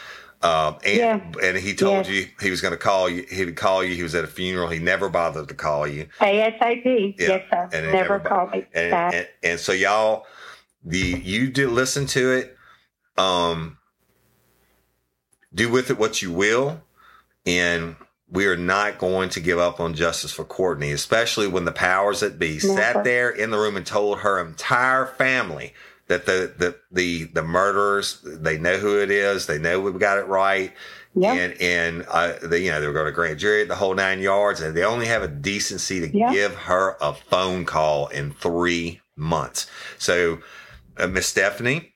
Um, and, yeah. and he told yeah. you he was going to call you. He would call you. He was at a funeral. He never bothered to call you. ASAP. Yeah. Yes, sir. And never, never called me and, back. And, and, so y'all, the you did listen to it. Um, do with it what you will, and we are not going to give up on justice for Courtney, especially when the powers that be never. sat there in the room and told her entire family that the, the, the, the murderers, they know who it is. They know we've got it right. And, and, uh, they, you know, they were going to grand jury the whole nine yards and they only have a decency to give her a phone call in three months. So, uh, Miss Stephanie,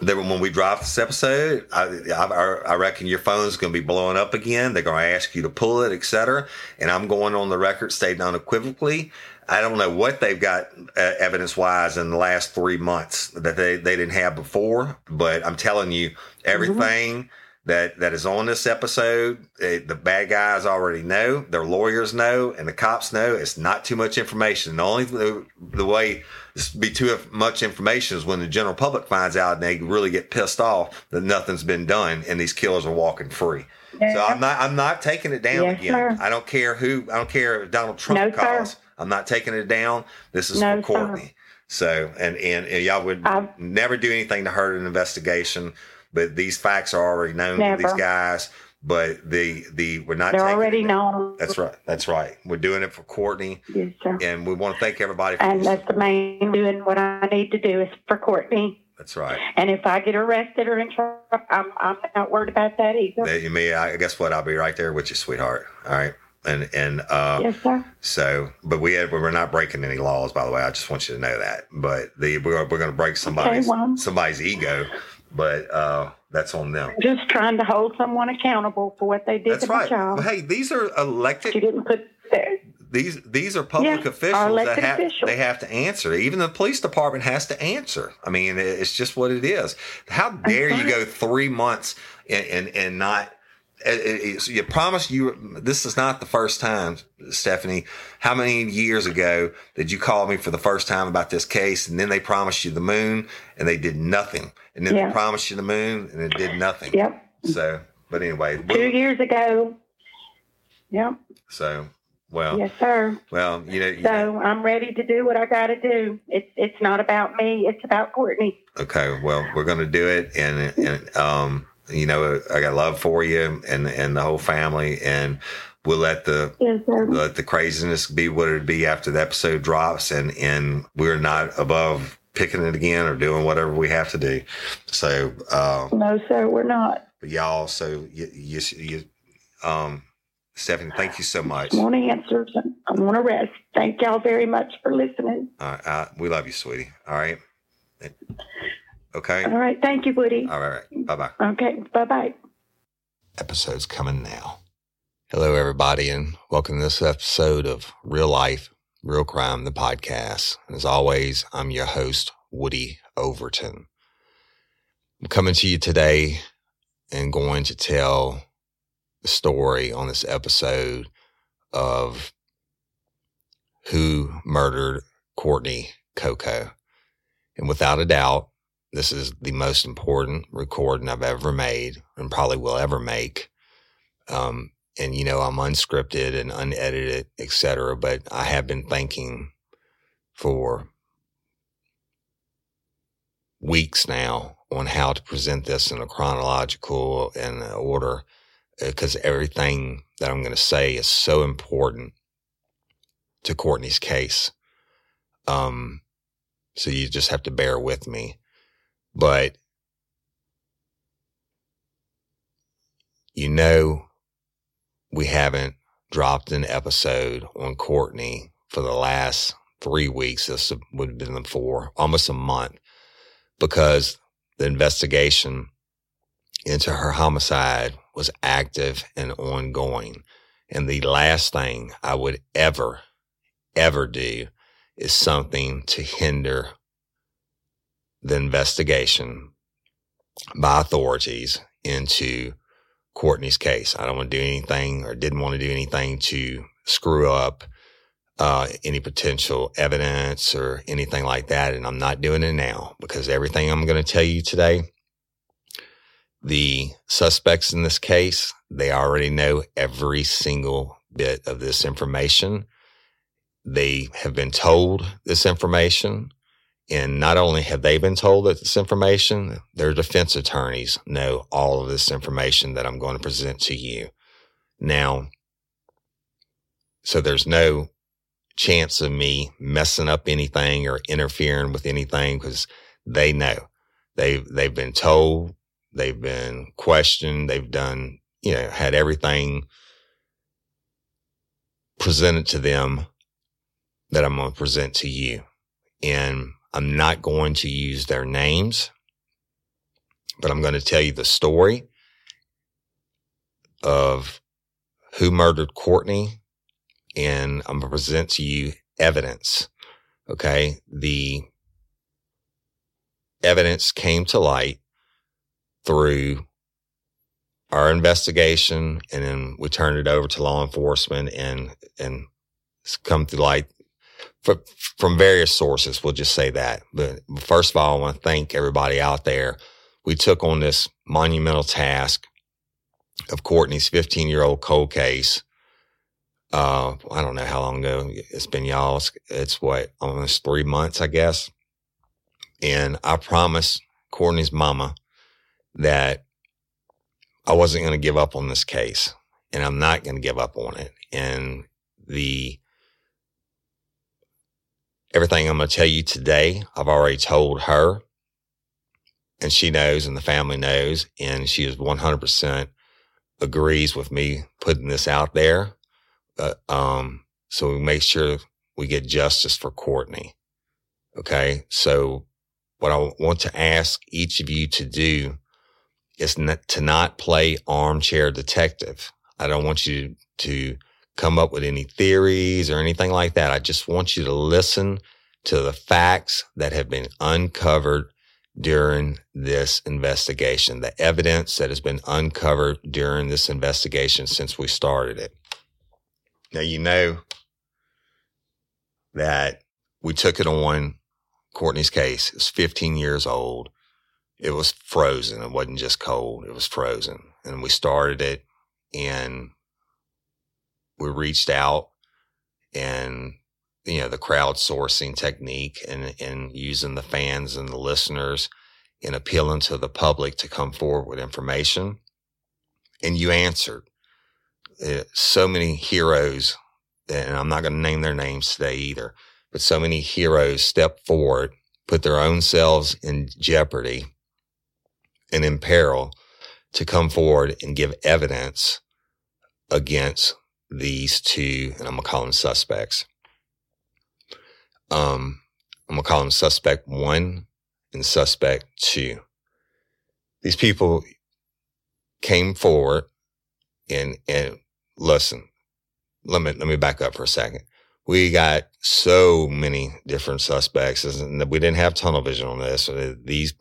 then when we drop this episode, I, I, I reckon your phone's going to be blowing up again. They're going to ask you to pull it, etc. And I'm going on the record stating unequivocally I don't know what they've got uh, evidence wise in the last three months that they, they didn't have before, but I'm telling you, everything mm-hmm. that, that is on this episode, they, the bad guys already know, their lawyers know, and the cops know it's not too much information. The only the, the way this be too much information is when the general public finds out and they really get pissed off that nothing's been done and these killers are walking free. Yeah. So I'm not I'm not taking it down yes, again. Sir. I don't care who I don't care if Donald Trump no, calls. Sir. I'm not taking it down. This is no, for Courtney. Sir. So, and, and, and y'all would I've, never do anything to hurt an investigation, but these facts are already known never. to these guys. But the, the, we're not, they're already known. That's right. That's right. We're doing it for Courtney. Yes, sir. And we want to thank everybody. and that's the main doing what I need to do is for Courtney. That's right. And if I get arrested or in trouble, I'm, I'm not worried about that either. That, you may, I guess what? I'll be right there with you, sweetheart. All right and and uh, yes, sir. So, but we had, we're not breaking any laws, by the way. I just want you to know that. But the we're, we're going to break somebody's okay, well, somebody's ego, but uh, that's on them. Just trying to hold someone accountable for what they did that's to right. child. Well, hey, these are elected. You didn't put there. These these are public officials that have officials. they have to answer. Even the police department has to answer. I mean, it's just what it is. How dare you go three months and, and, and not you promise you this is not the first time stephanie how many years ago did you call me for the first time about this case and then they promised you the moon and they did nothing and then yeah. they promised you the moon and it did nothing. Yep. So but anyway two years ago. Yep. So well yes sir. well you know so know. i'm ready to do what i got to do. It's it's not about me it's about courtney. Okay well we're going to do it and and um you know, I got love for you and and the whole family, and we'll let the yes, let the craziness be what it be after the episode drops, and and we're not above picking it again or doing whatever we have to do. So uh, no, sir, we're not. But y'all, so you, you, you um, Stephanie, thank you so much. I want answers. I want to rest. Thank y'all very much for listening. All right, uh, we love you, sweetie. All right. Okay. All right. Thank you, Woody. All right. Bye bye. Okay. Bye bye. Episode's coming now. Hello, everybody, and welcome to this episode of Real Life, Real Crime, the podcast. As always, I'm your host, Woody Overton. I'm coming to you today and going to tell the story on this episode of who murdered Courtney Coco. And without a doubt, this is the most important recording I've ever made and probably will ever make. Um, and you know, I'm unscripted and unedited, etc. But I have been thinking for weeks now on how to present this in a chronological and order because everything that I'm going to say is so important to Courtney's case. Um, so you just have to bear with me. But you know, we haven't dropped an episode on Courtney for the last three weeks. This would have been for almost a month because the investigation into her homicide was active and ongoing. And the last thing I would ever, ever do is something to hinder the investigation by authorities into Courtney's case. I don't want to do anything or didn't want to do anything to screw up uh, any potential evidence or anything like that. And I'm not doing it now because everything I'm going to tell you today, the suspects in this case, they already know every single bit of this information. They have been told this information. And not only have they been told this information, their defense attorneys know all of this information that I'm going to present to you. Now, so there's no chance of me messing up anything or interfering with anything because they know they've they've been told, they've been questioned, they've done you know had everything presented to them that I'm going to present to you, and I'm not going to use their names, but I'm going to tell you the story of who murdered Courtney and I'm going to present to you evidence. Okay. The evidence came to light through our investigation and then we turned it over to law enforcement and, and it's come to light for, from various sources. We'll just say that. But first of all, I want to thank everybody out there. We took on this monumental task of Courtney's 15 year old cold case uh, I don't know how long ago it's been, y'all. It's, it's what, almost three months, I guess. And I promised Courtney's mama that I wasn't going to give up on this case and I'm not going to give up on it. And the, everything I'm going to tell you today, I've already told her and she knows and the family knows. And she is 100% agrees with me putting this out there uh, um, so we make sure we get justice for Courtney. Okay. So what I want to ask each of you to do is not, to not play armchair detective. I don't want you to come up with any theories or anything like that. I just want you to listen to the facts that have been uncovered during this investigation, the evidence that has been uncovered during this investigation since we started it. Now, you know that we took it on Courtney's case. It was 15 years old. It was frozen. It wasn't just cold. It was frozen. And we started it and we reached out and, you know, the crowdsourcing technique and, and using the fans and the listeners and appealing to the public to come forward with information. And you answered. Uh, so many heroes, and I'm not going to name their names today either, but so many heroes step forward, put their own selves in jeopardy and in peril to come forward and give evidence against these two, and I'm gonna call them suspects. Um, I'm gonna call them suspect one and suspect two. These people came forward and and listen, let me, let me back up for a second. We got so many different suspects and we didn't have tunnel vision on this. These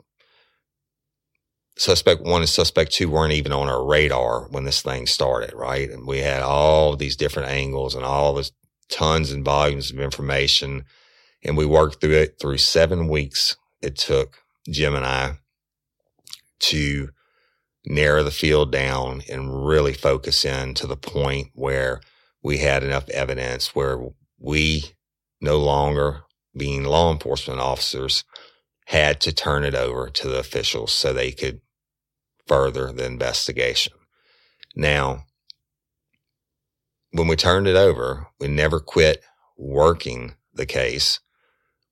suspect one and suspect two weren't even on our radar when this thing started, right? And we had all these different angles and all this tons and volumes of information. And we worked through it through seven weeks. It took Jim and I to narrow the field down and really focus in to the point where we had enough evidence where we no longer being law enforcement officers had to turn it over to the officials so they could further the investigation. Now, when we turned it over, we never quit working the case.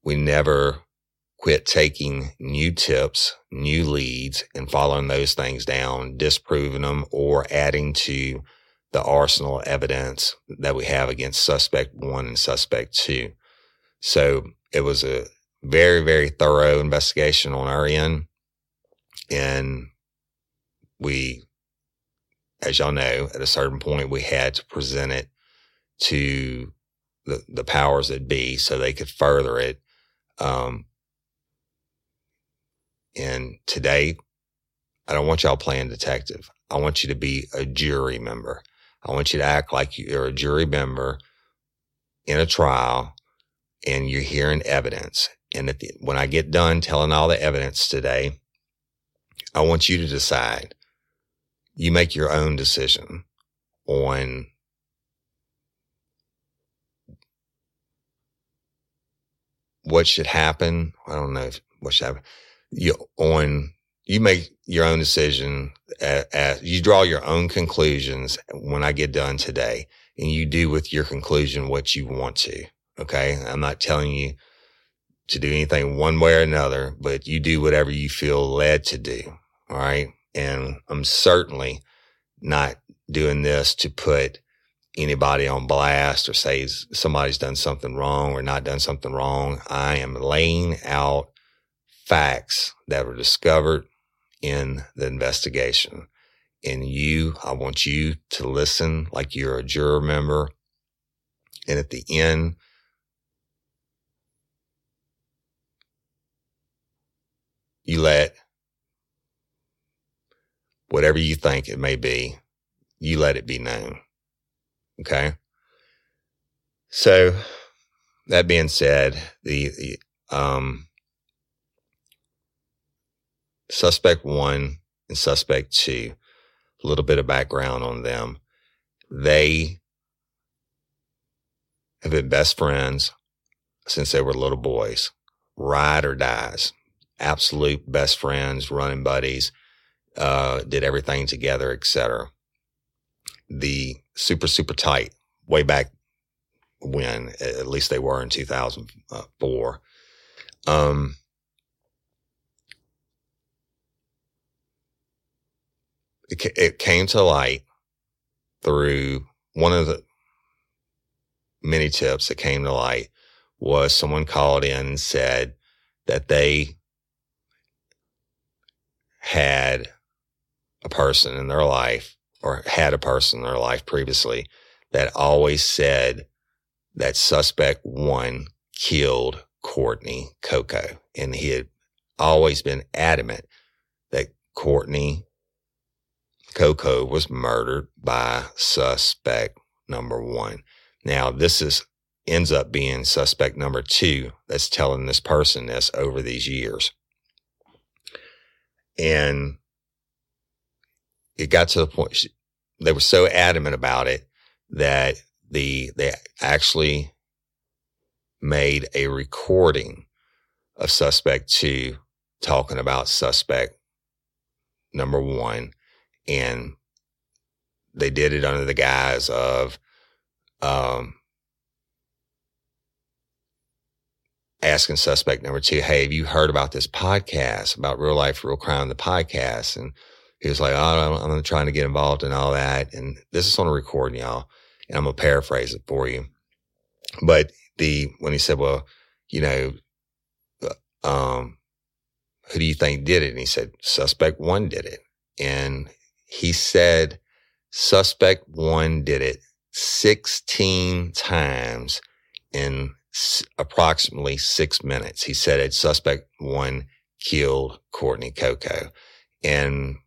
We never quit taking new tips, new leads and following those things down, disproving them or adding to the arsenal evidence that we have against suspect one and suspect two. So it was a very, very thorough investigation on our end. And we, as y'all know, at a certain point, we had to present it to the, the powers that be so they could further it. Um, and today, I don't want y'all playing detective. I want you to be a jury member. I want you to act like you're a jury member in a trial and you're hearing evidence. And the, when I get done telling all the evidence today, I want you to decide. You make your own decision on what should happen. I don't know if, what should happen. You on you make your own decision. As, you draw your own conclusions when I get done today, and you do with your conclusion what you want to. Okay, I'm not telling you to do anything one way or another, but you do whatever you feel led to do. All right, and I'm certainly not doing this to put anybody on blast or say somebody's done something wrong or not done something wrong. I am laying out facts that were discovered in the investigation. And you, I want you to listen like you're a juror member. And at the end, you let whatever you think it may be, you let it be known. Okay. So that being said, the, the um, suspect one and suspect two, a little bit of background on them. They have been best friends since they were little boys, ride or dies, absolute best friends, running buddies, uh, did everything together, etc. The super, super tight way back when, at least they were in 2004. Um, it, it came to light through one of the many tips that came to light was someone called in and said that they had a person in their life or had a person in their life previously that always said that suspect one killed Courtney Coco. And he had always been adamant that Courtney Coco was murdered by suspect number one. Now, this is ends up being suspect number two that's telling this person this over these years. And it got to the point they were so adamant about it that the they actually made a recording of suspect two talking about suspect number one and they did it under the guise of um, asking suspect number two, "Hey, have you heard about this podcast about real life, real crime, the podcast?" And he was like, "Oh, I'm trying to get involved in all that." And this is on a recording, y'all, and I'm gonna paraphrase it for you. But the when he said, "Well, you know, uh, um, who do you think did it?" and he said, "Suspect one did it," and he said suspect one did it 16 times in s- approximately six minutes. He said it suspect one killed Courtney Coco and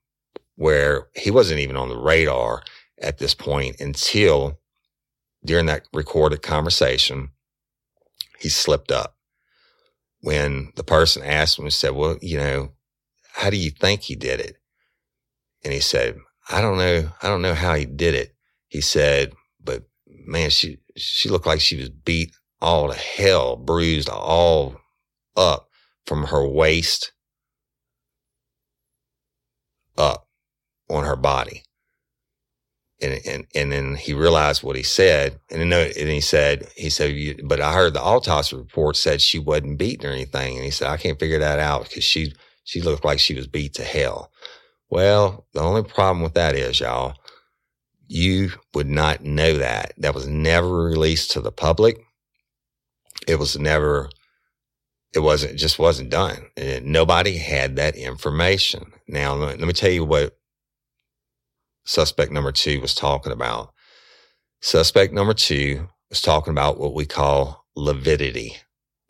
where he wasn't even on the radar at this point until during that recorded conversation, he slipped up when the person asked him and said, well, you know, how do you think he did it? And he said, I don't know. I don't know how he did it. He said, but man, she, she looked like she was beat all to hell, bruised all up from her waist up on her body. And, and, and then he realized what he said. And then and he said, he said, but I heard the autopsy report said she wasn't beaten or anything. And he said, I can't figure that out because she, she looked like she was beat to hell. Well, the only problem with that is, y'all, you would not know that. That was never released to the public. It was never, it wasn't, it just wasn't done. And nobody had that information. Now, let me tell you what suspect number two was talking about. Suspect number two was talking about what we call lividity.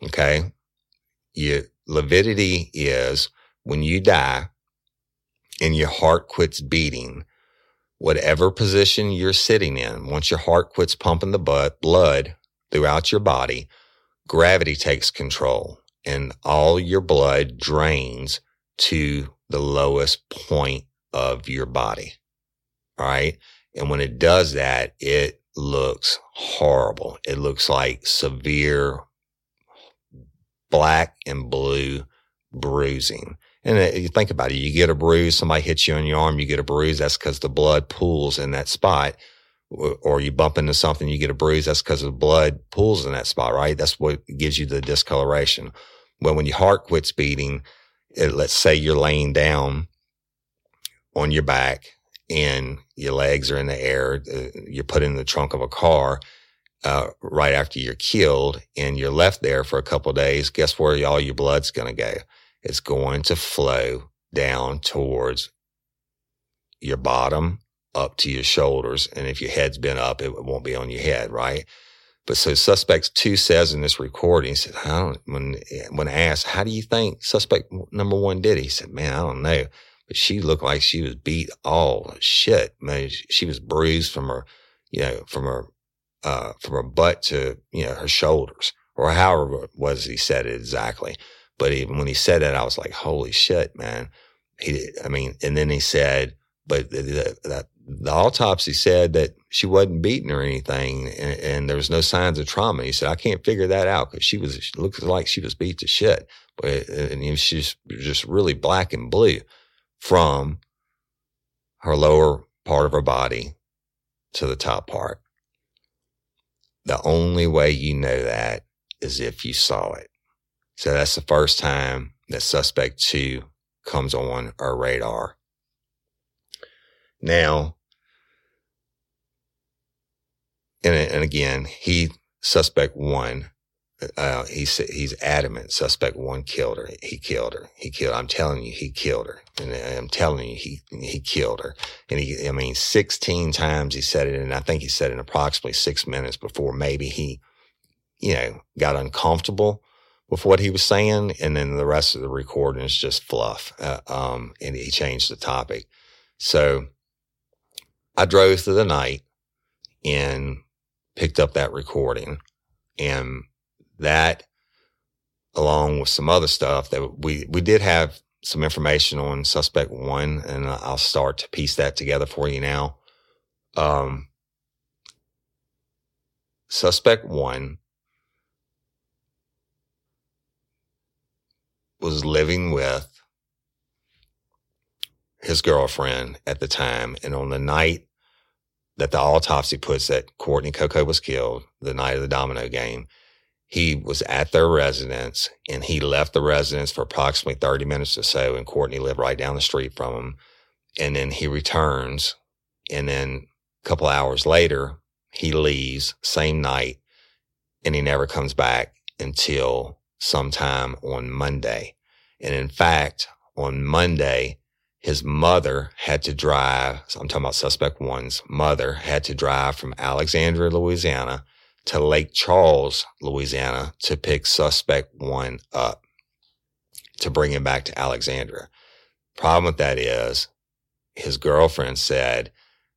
Okay. You, lividity is when you die and your heart quits beating, whatever position you're sitting in, once your heart quits pumping the blood, blood throughout your body, gravity takes control and all your blood drains to the lowest point of your body. All right. And when it does that, it looks horrible. It looks like severe black and blue bruising. And uh, you think about it, you get a bruise, somebody hits you on your arm, you get a bruise. That's because the blood pools in that spot. Or you bump into something, you get a bruise. That's because the blood pools in that spot, right? That's what gives you the discoloration. Well, when your heart quits beating, it, let's say you're laying down on your back and your legs are in the air, uh, you're put in the trunk of a car uh, right after you're killed and you're left there for a couple days, guess where all your blood's going to go? It's going to flow down towards your bottom up to your shoulders. And if your head's been up, it won't be on your head, right? But so suspect two says in this recording, he said, I don't, when, when asked, how do you think suspect number one did? He said, man, I don't know but she looked like she was beat all shit. Man, she was bruised from her, you know, from her, uh, from her butt to, you know, her shoulders or however it was he said it exactly. But even when he said that, I was like, holy shit, man. He, I mean, and then he said, but the, the, the autopsy said that she wasn't beaten or anything, and, and, there was no signs of trauma. He said, I can't figure that out because she was, she looked like she was beat to shit, but uh, and she's just really black and blue from her lower part of her body to the top part. The only way you know that is if you saw it. So that's the first time that suspect two comes on our radar. Now, and, and again, he, suspect one, uh, he's he's adamant. Suspect one killed her. He killed her. He killed. I'm telling you, he killed her. And I'm telling you, he he killed her. And he, I mean, 16 times he said it, and I think he said it in approximately six minutes before maybe he, you know, got uncomfortable with what he was saying, and then the rest of the recording is just fluff. Uh, um, and he changed the topic. So I drove through the night and picked up that recording and that along with some other stuff that we, we did have some information on suspect one and I'll start to piece that together for you now. Um, suspect one was living with his girlfriend at the time. And on the night that the autopsy puts that Courtney Coco was killed, the night of the domino game, he was at their residence and he left the residence for approximately 30 minutes or so. And Courtney lived right down the street from him. And then he returns. And then a couple hours later, he leaves same night and he never comes back until sometime on Monday. And in fact, on Monday, his mother had to drive. So I'm talking about suspect one's mother had to drive from Alexandria, Louisiana to Lake Charles, Louisiana to pick suspect one up to bring him back to Alexandria. Problem with that is his girlfriend said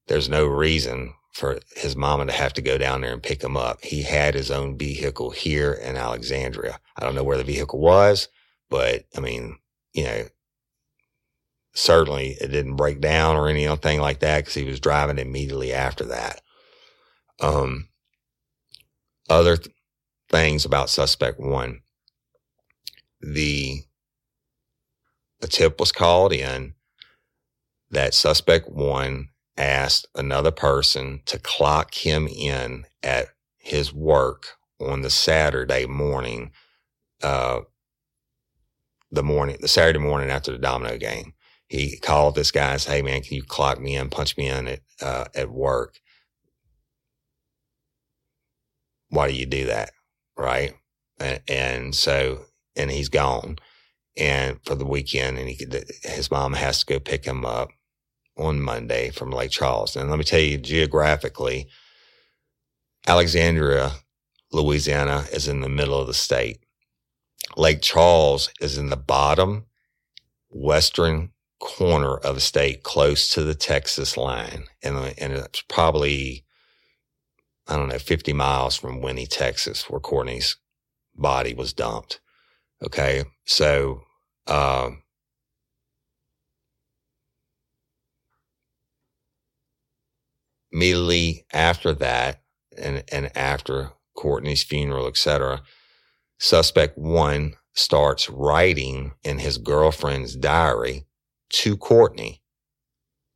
there's no reason for his mama to have to go down there and pick him up. He had his own vehicle here in Alexandria. I don't know where the vehicle was, but I mean, you know, certainly it didn't break down or anything like that because he was driving immediately after that. Um, other th- things about suspect one. The, the tip was called in that suspect one asked another person to clock him in at his work on the Saturday morning, uh, the morning, the Saturday morning after the domino game. He called this guy and said, Hey man, can you clock me in, punch me in at, uh, at work? why do you do that? Right. And, and so, and he's gone and for the weekend and he could, his mom has to go pick him up on Monday from Lake Charles. And let me tell you geographically, Alexandria, Louisiana is in the middle of the state. Lake Charles is in the bottom western corner of a state, close to the Texas line. And, and it's probably, I don't know, 50 miles from Winnie, Texas, where Courtney's body was dumped. Okay. So, um, immediately after that and, and after Courtney's funeral, etc., suspect one starts writing in his girlfriend's diary to Courtney,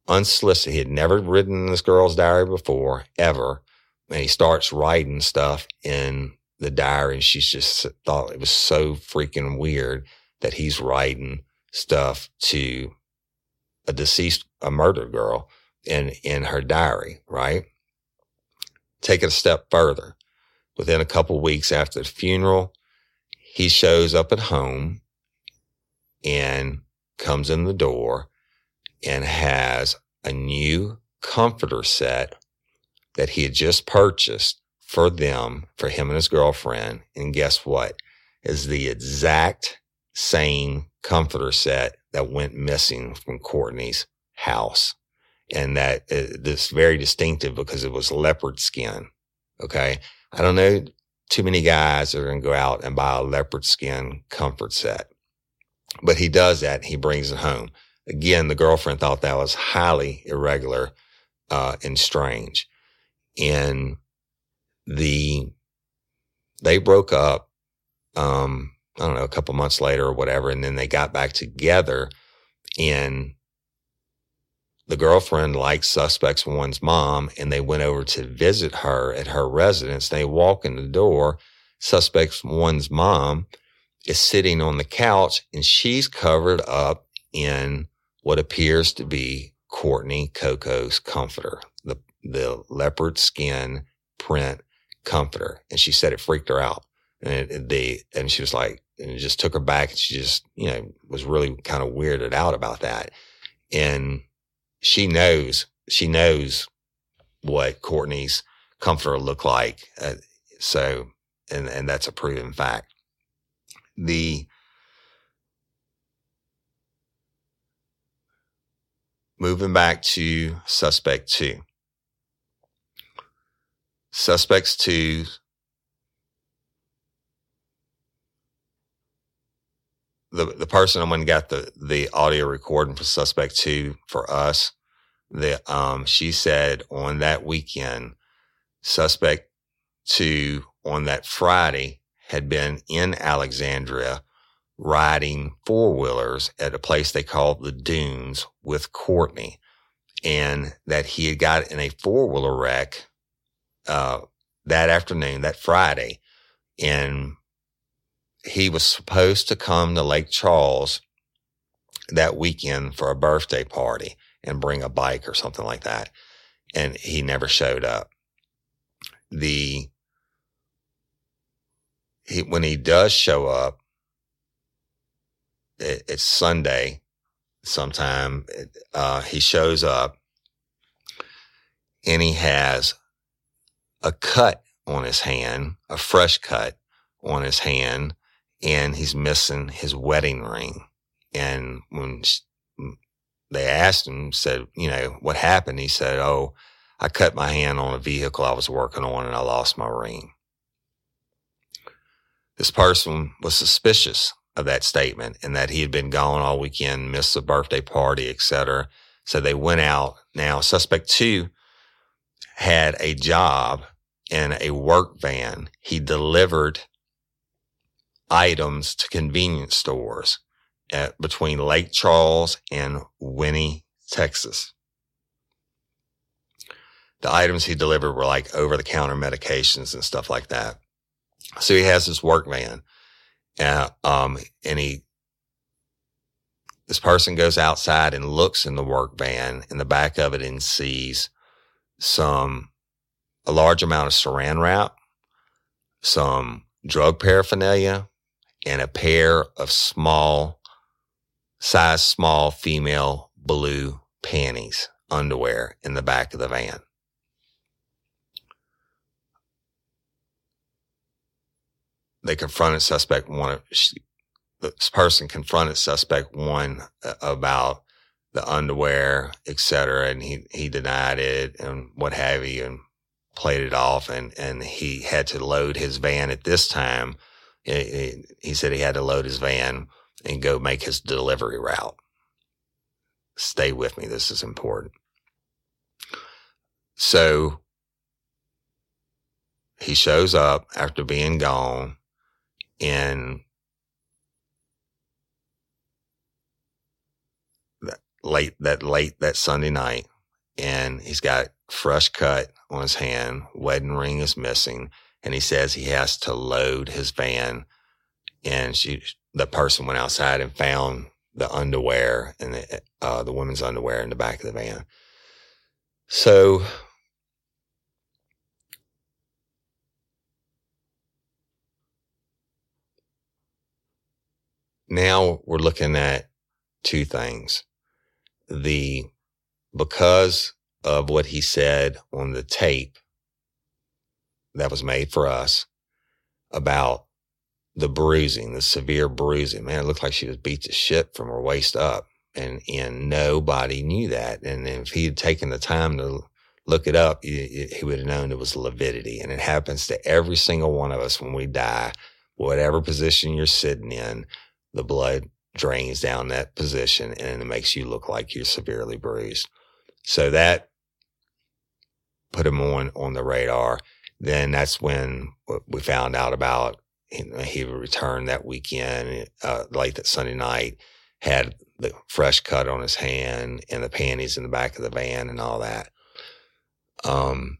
unsolicited. He had never written this girl's diary before, ever. And he starts writing stuff in the diary. And she's just thought it was so freaking weird that he's writing stuff to a deceased, a murdered girl in, in her diary, right? Take it a step further. Within a couple weeks after the funeral, he shows up at home and comes in the door and has a new comforter set that he had just purchased for them, for him and his girlfriend. And guess what? Is the exact same comforter set that went missing from Courtney's house and that uh, this very distinctive because it was leopard skin. Okay. I don't know too many guys that are going to go out and buy a leopard skin comfort set, but he does that and he brings it home. Again, the girlfriend thought that was highly irregular, uh, and strange. And the, they broke up, um, I don't know, a couple months later or whatever. And then they got back together and the girlfriend liked suspects one's mom and they went over to visit her at her residence. They walk in the door. Suspects one's mom is sitting on the couch and she's covered up in what appears to be Courtney Coco's comforter, the, the leopard skin print comforter. And she said it freaked her out. And it, the, and she was like, and it just took her back and she just, you know, was really kind of weirded out about that. And she knows she knows what Courtney's comforter looked like. Uh, so, and and that's a proven fact. The moving back to suspect two. Suspects two the the person when got the the audio recording for suspect two for us the um she said on that weekend suspect two on that friday had been in alexandria riding four wheelers at a place they called the dunes with courtney and that he had got in a four wheeler wreck uh that afternoon that friday and he was supposed to come to Lake Charles that weekend for a birthday party and bring a bike or something like that. And he never showed up. The, he, when he does show up, it, it's Sunday sometime. Uh, he shows up and he has a cut on his hand, a fresh cut on his hand and he's missing his wedding ring. And when they asked him, said, you know, what happened? He said, Oh, I cut my hand on a vehicle I was working on and I lost my ring. This person was suspicious of that statement and that he had been gone all weekend, missed the birthday party, etc. So they went out. Now, suspect two had a job in a work van. He delivered items to convenience stores at, between Lake Charles and Winnie, Texas. The items he delivered were like over the counter medications and stuff like that. So he has this work van. Uh, um, and he, this person goes outside and looks in the work van in the back of it and sees some, a large amount of saran wrap, some drug paraphernalia, and a pair of small, size small female blue panties, underwear in the back of the van. They confronted suspect one. This person confronted suspect one uh, about the underwear, et cetera, and he he denied it and what have you, and played it off, and and he had to load his van at this time. He, he said he had to load his van and go make his delivery route. Stay with me. This is important. So he shows up after being gone in that late that late that Sunday night and he's got fresh cut on his hand, wedding ring is missing, and he says he has to load his van and she the person went outside and found the underwear and the uh, the woman's underwear in the back of the van. So now we're looking at two things. The, because of what he said on the tape that was made for us about the bruising, the severe bruising. Man, it looked like she was beat to shit from her waist up. And, and nobody knew that. And if he had taken the time to look it up, he, he would have known it was lividity. And it happens to every single one of us when we die, whatever position you're sitting in, the blood drains down that position and it makes you look like you're severely bruised. So that put him on, on the radar. Then that's when we found out about he returned that weekend, uh, late that Sunday night, had the fresh cut on his hand and the panties in the back of the van and all that. Um,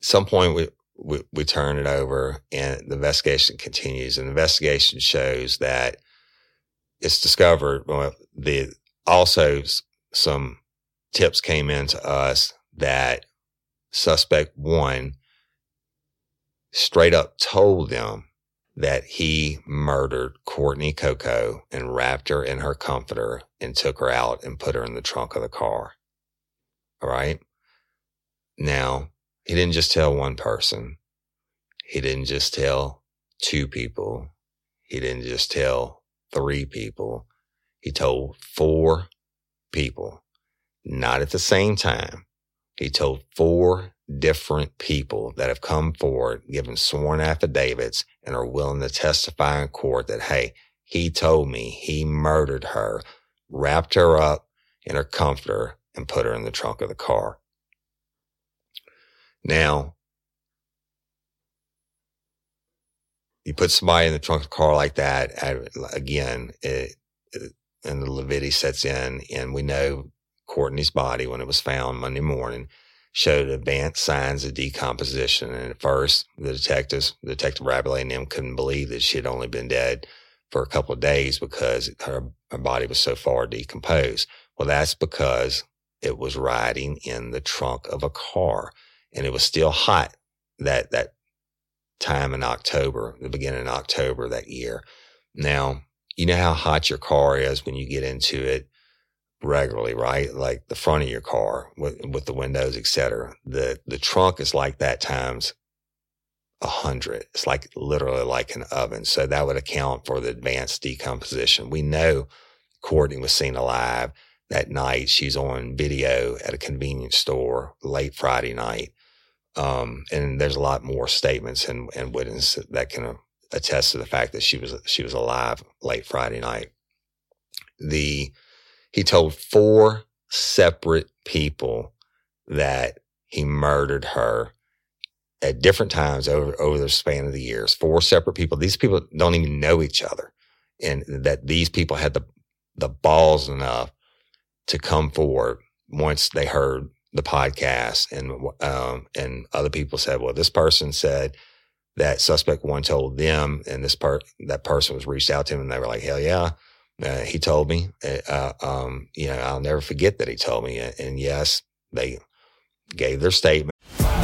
some point we, we, we turn it over and the investigation continues. And the investigation shows that it's discovered well, the also some tips came in to us that suspect one straight up told them that he murdered Courtney Coco and wrapped her in her comforter and took her out and put her in the trunk of the car. All right. Now, he didn't just tell one person. He didn't just tell two people. He didn't just tell three people. He told four people, not at the same time. He told four different people that have come forward, given sworn affidavits, and are willing to testify in court that, hey, he told me he murdered her, wrapped her up in her comforter, and put her in the trunk of the car. Now, you put somebody in the trunk of the car like that, again, it, it, and the lividity sets in, and we know Courtney's body, when it was found Monday morning, showed advanced signs of decomposition. And at first, the detectives, Detective Rabelais and them couldn't believe that she had only been dead for a couple of days because her, her body was so far decomposed. Well, that's because it was riding in the trunk of a car and it was still hot that, that time in October, the beginning of October that year. Now, you know how hot your car is when you get into it regularly, right? Like the front of your car with, with the windows, etc. The, the trunk is like that times a hundred. It's like literally like an oven. So that would account for the advanced decomposition. We know Courtney was seen alive that night. She's on video at a convenience store late Friday night. Um, and there's a lot more statements and, and witnesses that can attest to the fact that she was, she was alive late Friday night. The, he told four separate people that he murdered her at different times over, over the span of the years. Four separate people. These people don't even know each other. And that these people had the, the balls enough to come forward once they heard the podcast and um, and other people said, well, this person said that suspect one told them, and this part that person was reached out to him, and they were like, hell yeah, uh, he told me. Uh, um, you know, I'll never forget that he told me. And yes, they gave their statement.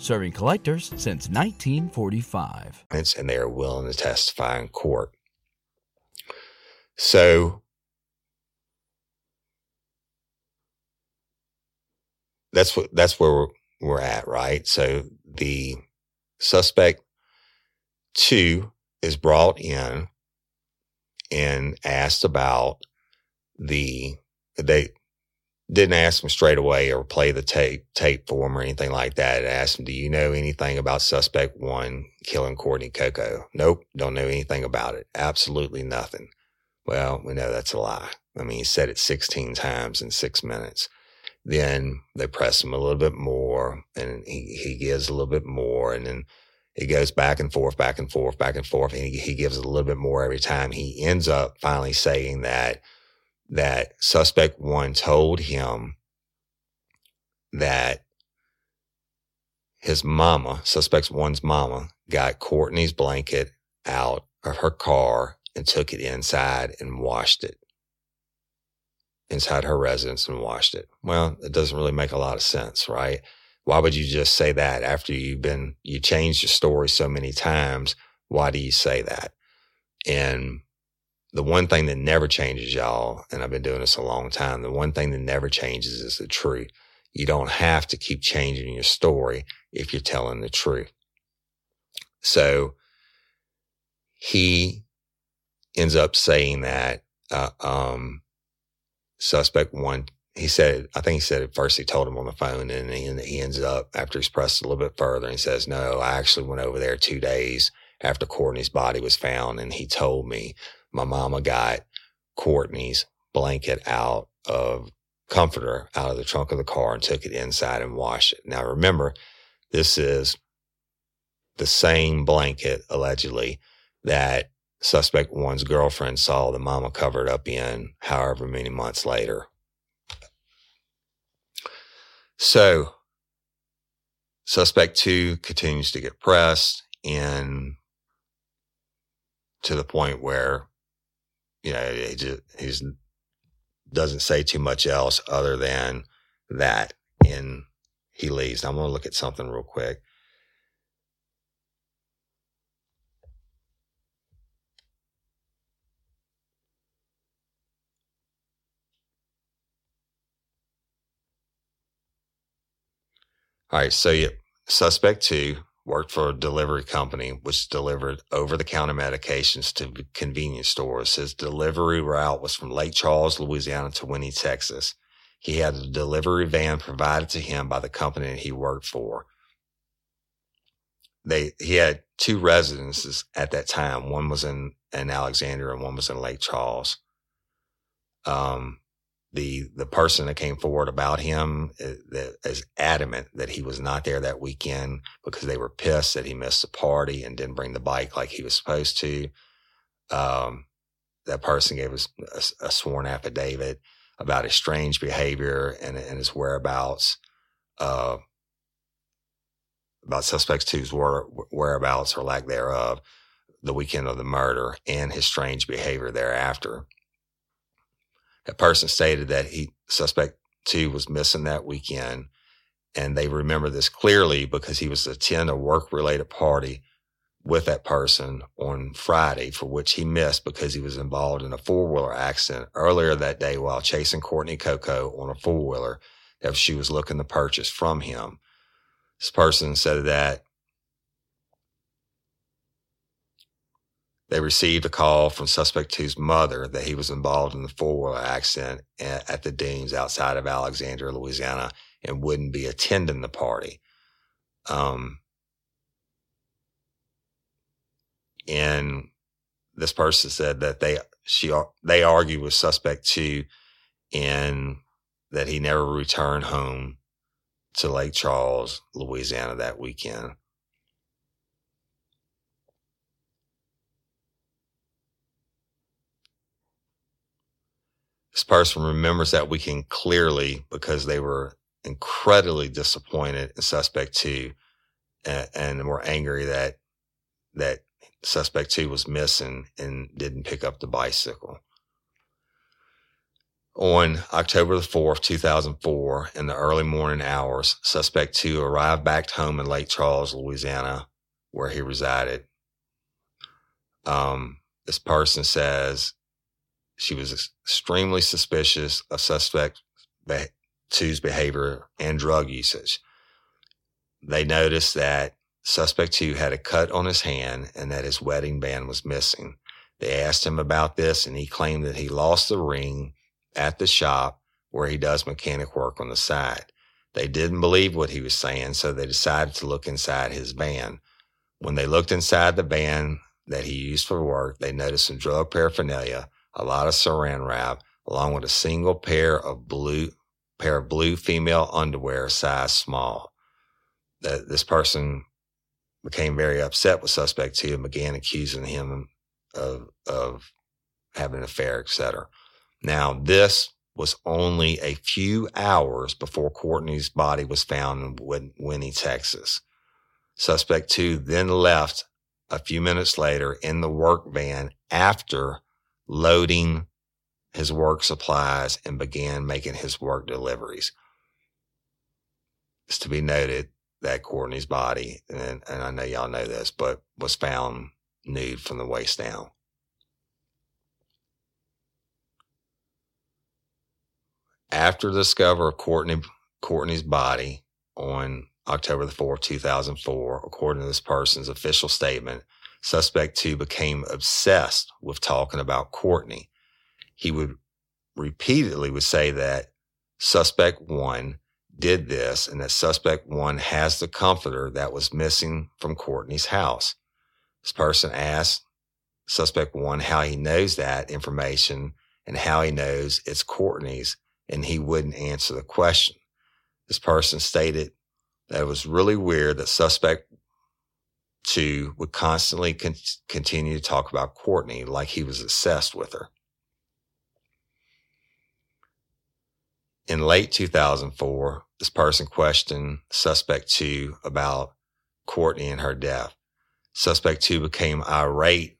serving collectors since 1945. And they are willing to testify in court. So that's what that's where we're, we're at, right? So the suspect two is brought in and asked about the they didn't ask him straight away or play the tape tape for him or anything like that. I asked him, "Do you know anything about suspect one killing Courtney Coco?" Nope, don't know anything about it. Absolutely nothing. Well, we know that's a lie. I mean, he said it 16 times in six minutes. Then they press him a little bit more, and he he gives a little bit more, and then it goes back and forth, back and forth, back and forth, and he, he gives a little bit more every time. He ends up finally saying that that suspect one told him that his mama, suspect one's mama, got Courtney's blanket out of her car and took it inside and washed it inside her residence and washed it. Well, it doesn't really make a lot of sense, right? Why would you just say that after you've been, you changed your story so many times? Why do you say that? And the one thing that never changes, y'all, and I've been doing this a long time, the one thing that never changes is the truth. You don't have to keep changing your story if you're telling the truth. So he ends up saying that, uh, um, suspect one, he said, I think he said at first he told him on the phone and he, he ends up after he's pressed a little bit further and says, no, I actually went over there two days after Courtney's body was found and he told me my mama got Courtney's blanket out of comforter out of the trunk of the car and took it inside and washed it. Now remember, this is the same blanket allegedly that suspect one's girlfriend saw the mama covered up in however many months later. So suspect two continues to get pressed and to the point where you know, he just he's doesn't say too much else other than that. And he leaves. I'm going to look at something real quick. All right, so yeah, suspect two worked for a delivery company which delivered over the counter medications to convenience stores. His delivery route was from Lake Charles, Louisiana to Winnie, Texas. He had a delivery van provided to him by the company he worked for. They, he had two residences at that time. One was in, in Alexandria and one was in Lake Charles. Um, the the person that came forward about him is, uh, adamant that he was not there that weekend because they were pissed that he missed the party and didn't bring the bike like he was supposed to. Um, that person gave us a, a, sworn affidavit about his strange behavior and, and his whereabouts, uh, about suspects two's whereabouts or lack thereof the weekend of the murder and his strange behavior thereafter. That person stated that he suspect two was missing that weekend. And they remember this clearly because he was attend a work related party with that person on Friday for which he missed because he was involved in a four wheeler accident earlier that day while chasing Courtney Coco on a four wheeler that she was looking to purchase from him. This person said that They received a call from suspect two's mother that he was involved in the four wheeler accident at, the dunes outside of Alexandria, Louisiana, and wouldn't be attending the party. Um, and this person said that they she they argued with suspect two and that he never returned home to Lake Charles, Louisiana that weekend. This person remembers that weekend clearly because they were incredibly disappointed in suspect two and, and were angry that that suspect two was missing and didn't pick up the bicycle. On October the 4th, 2004, in the early morning hours, suspect two arrived back home in Lake Charles, Louisiana, where he resided. Um, this person says she was extremely suspicious of suspect two's behavior and drug usage. They noticed that suspect two had a cut on his hand and that his wedding band was missing. They asked him about this and he claimed that he lost the ring at the shop where he does mechanic work on the side. They didn't believe what he was saying, so they decided to look inside his van. When they looked inside the van that he used for work, they noticed some drug paraphernalia, a lot of saran wrap, along with a single pair of blue pair of blue female underwear, size small. That this person became very upset with suspect two and began accusing him of of having an affair, etc. Now, this was only a few hours before Courtney's body was found in Winnie, Texas. Suspect two then left a few minutes later in the work van after loading his work supplies and began making his work deliveries. It's to be noted that Courtney's body, and, and I know y'all know this, but was found nude from the waist down. After the discovery of Courtney, Courtney's body on October the 4th, 2004, according to this person's official statement, suspect two became obsessed with talking about Courtney. He would repeatedly would say that suspect one did this and that suspect one has the comforter that was missing from Courtney's house. This person asked suspect one how he knows that information and how he knows it's Courtney's and he wouldn't answer the question. This person stated that it was really weird that suspect two would constantly con- continue to talk about Courtney like he was obsessed with her. In late 2004, this person questioned suspect two about Courtney and her death. Suspect two became irate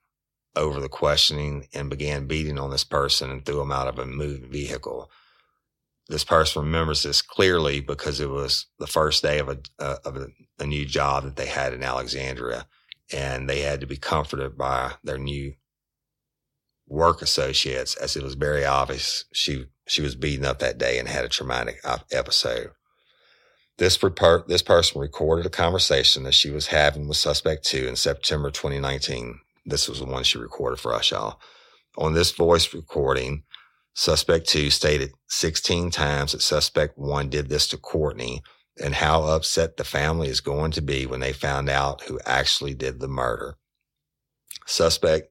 over the questioning and began beating on this person and threw him out of a moving vehicle this person remembers this clearly because it was the first day of a uh, of a, a, new job that they had in Alexandria, and they had to be comforted by their new work associates, as it was very obvious she she was beaten up that day and had a traumatic episode. This report, this person recorded a conversation that she was having with suspect two in September 2019. This was the one she recorded for us, y'all. On this voice recording, Suspect two stated 16 times that suspect one did this to Courtney and how upset the family is going to be when they found out who actually did the murder. Suspect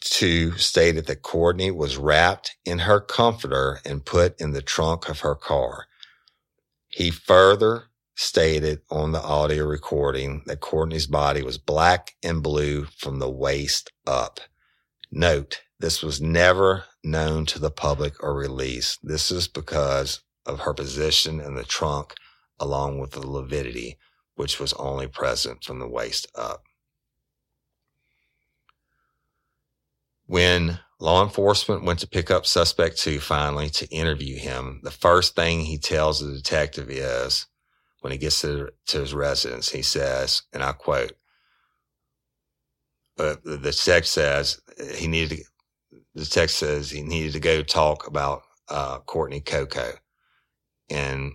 two stated that Courtney was wrapped in her comforter and put in the trunk of her car. He further stated on the audio recording that Courtney's body was black and blue from the waist up. Note, this was never known to the public or released. This is because of her position in the trunk along with the lividity, which was only present from the waist up. When law enforcement went to pick up suspect two finally to interview him, the first thing he tells the detective is when he gets to, to his residence, he says, and I quote, uh, the detective says he needed to, the text says he needed to go talk about uh, Courtney Coco. And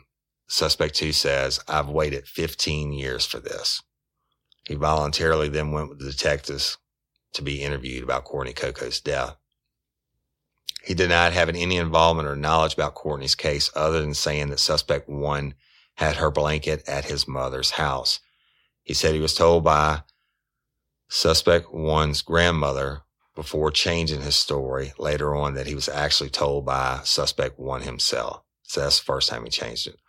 suspect two says, I've waited 15 years for this. He voluntarily then went with the detectives to be interviewed about Courtney Coco's death. He denied having any involvement or knowledge about Courtney's case other than saying that suspect one had her blanket at his mother's house. He said he was told by suspect one's grandmother before changing his story later on that he was actually told by suspect one himself. So that's the first time he changed it.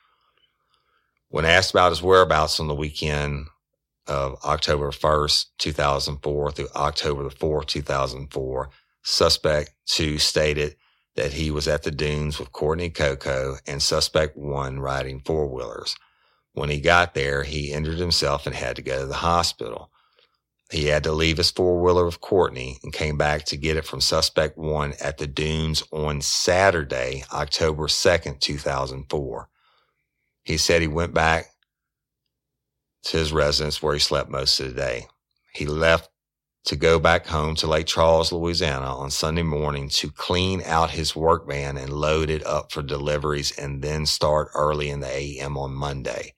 When asked about his whereabouts on the weekend of October 1st, 2004 through October the 4th, 2004, Suspect two stated that he was at the dunes with Courtney Coco and suspect one riding four wheelers. When he got there, he injured himself and had to go to the hospital. He had to leave his four wheeler with Courtney and came back to get it from suspect one at the dunes on Saturday, October 2nd, 2004. He said he went back to his residence where he slept most of the day. He left to go back home to Lake Charles, Louisiana on Sunday morning to clean out his work van and load it up for deliveries and then start early in the AM on Monday.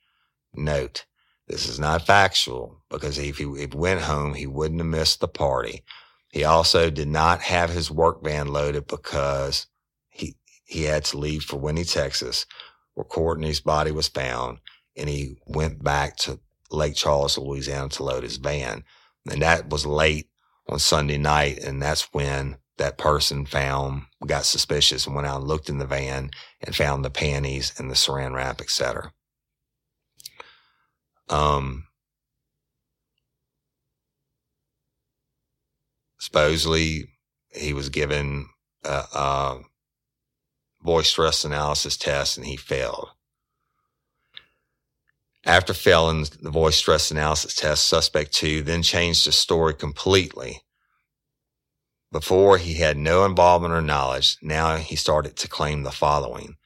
Note, this is not factual because if he, if went home, he wouldn't have missed the party. He also did not have his work van loaded because he, he had to leave for Winnie, Texas, where Courtney's body was found. And he went back to Lake Charles, Louisiana to load his van. And that was late on Sunday night. And that's when that person found, got suspicious and went out and looked in the van and found the panties and the saran wrap, etc. Um, supposedly he was given a, a voice stress analysis test and he failed. After failing the voice stress analysis test, suspect two then changed his story completely. Before he had no involvement or knowledge, now he started to claim the following.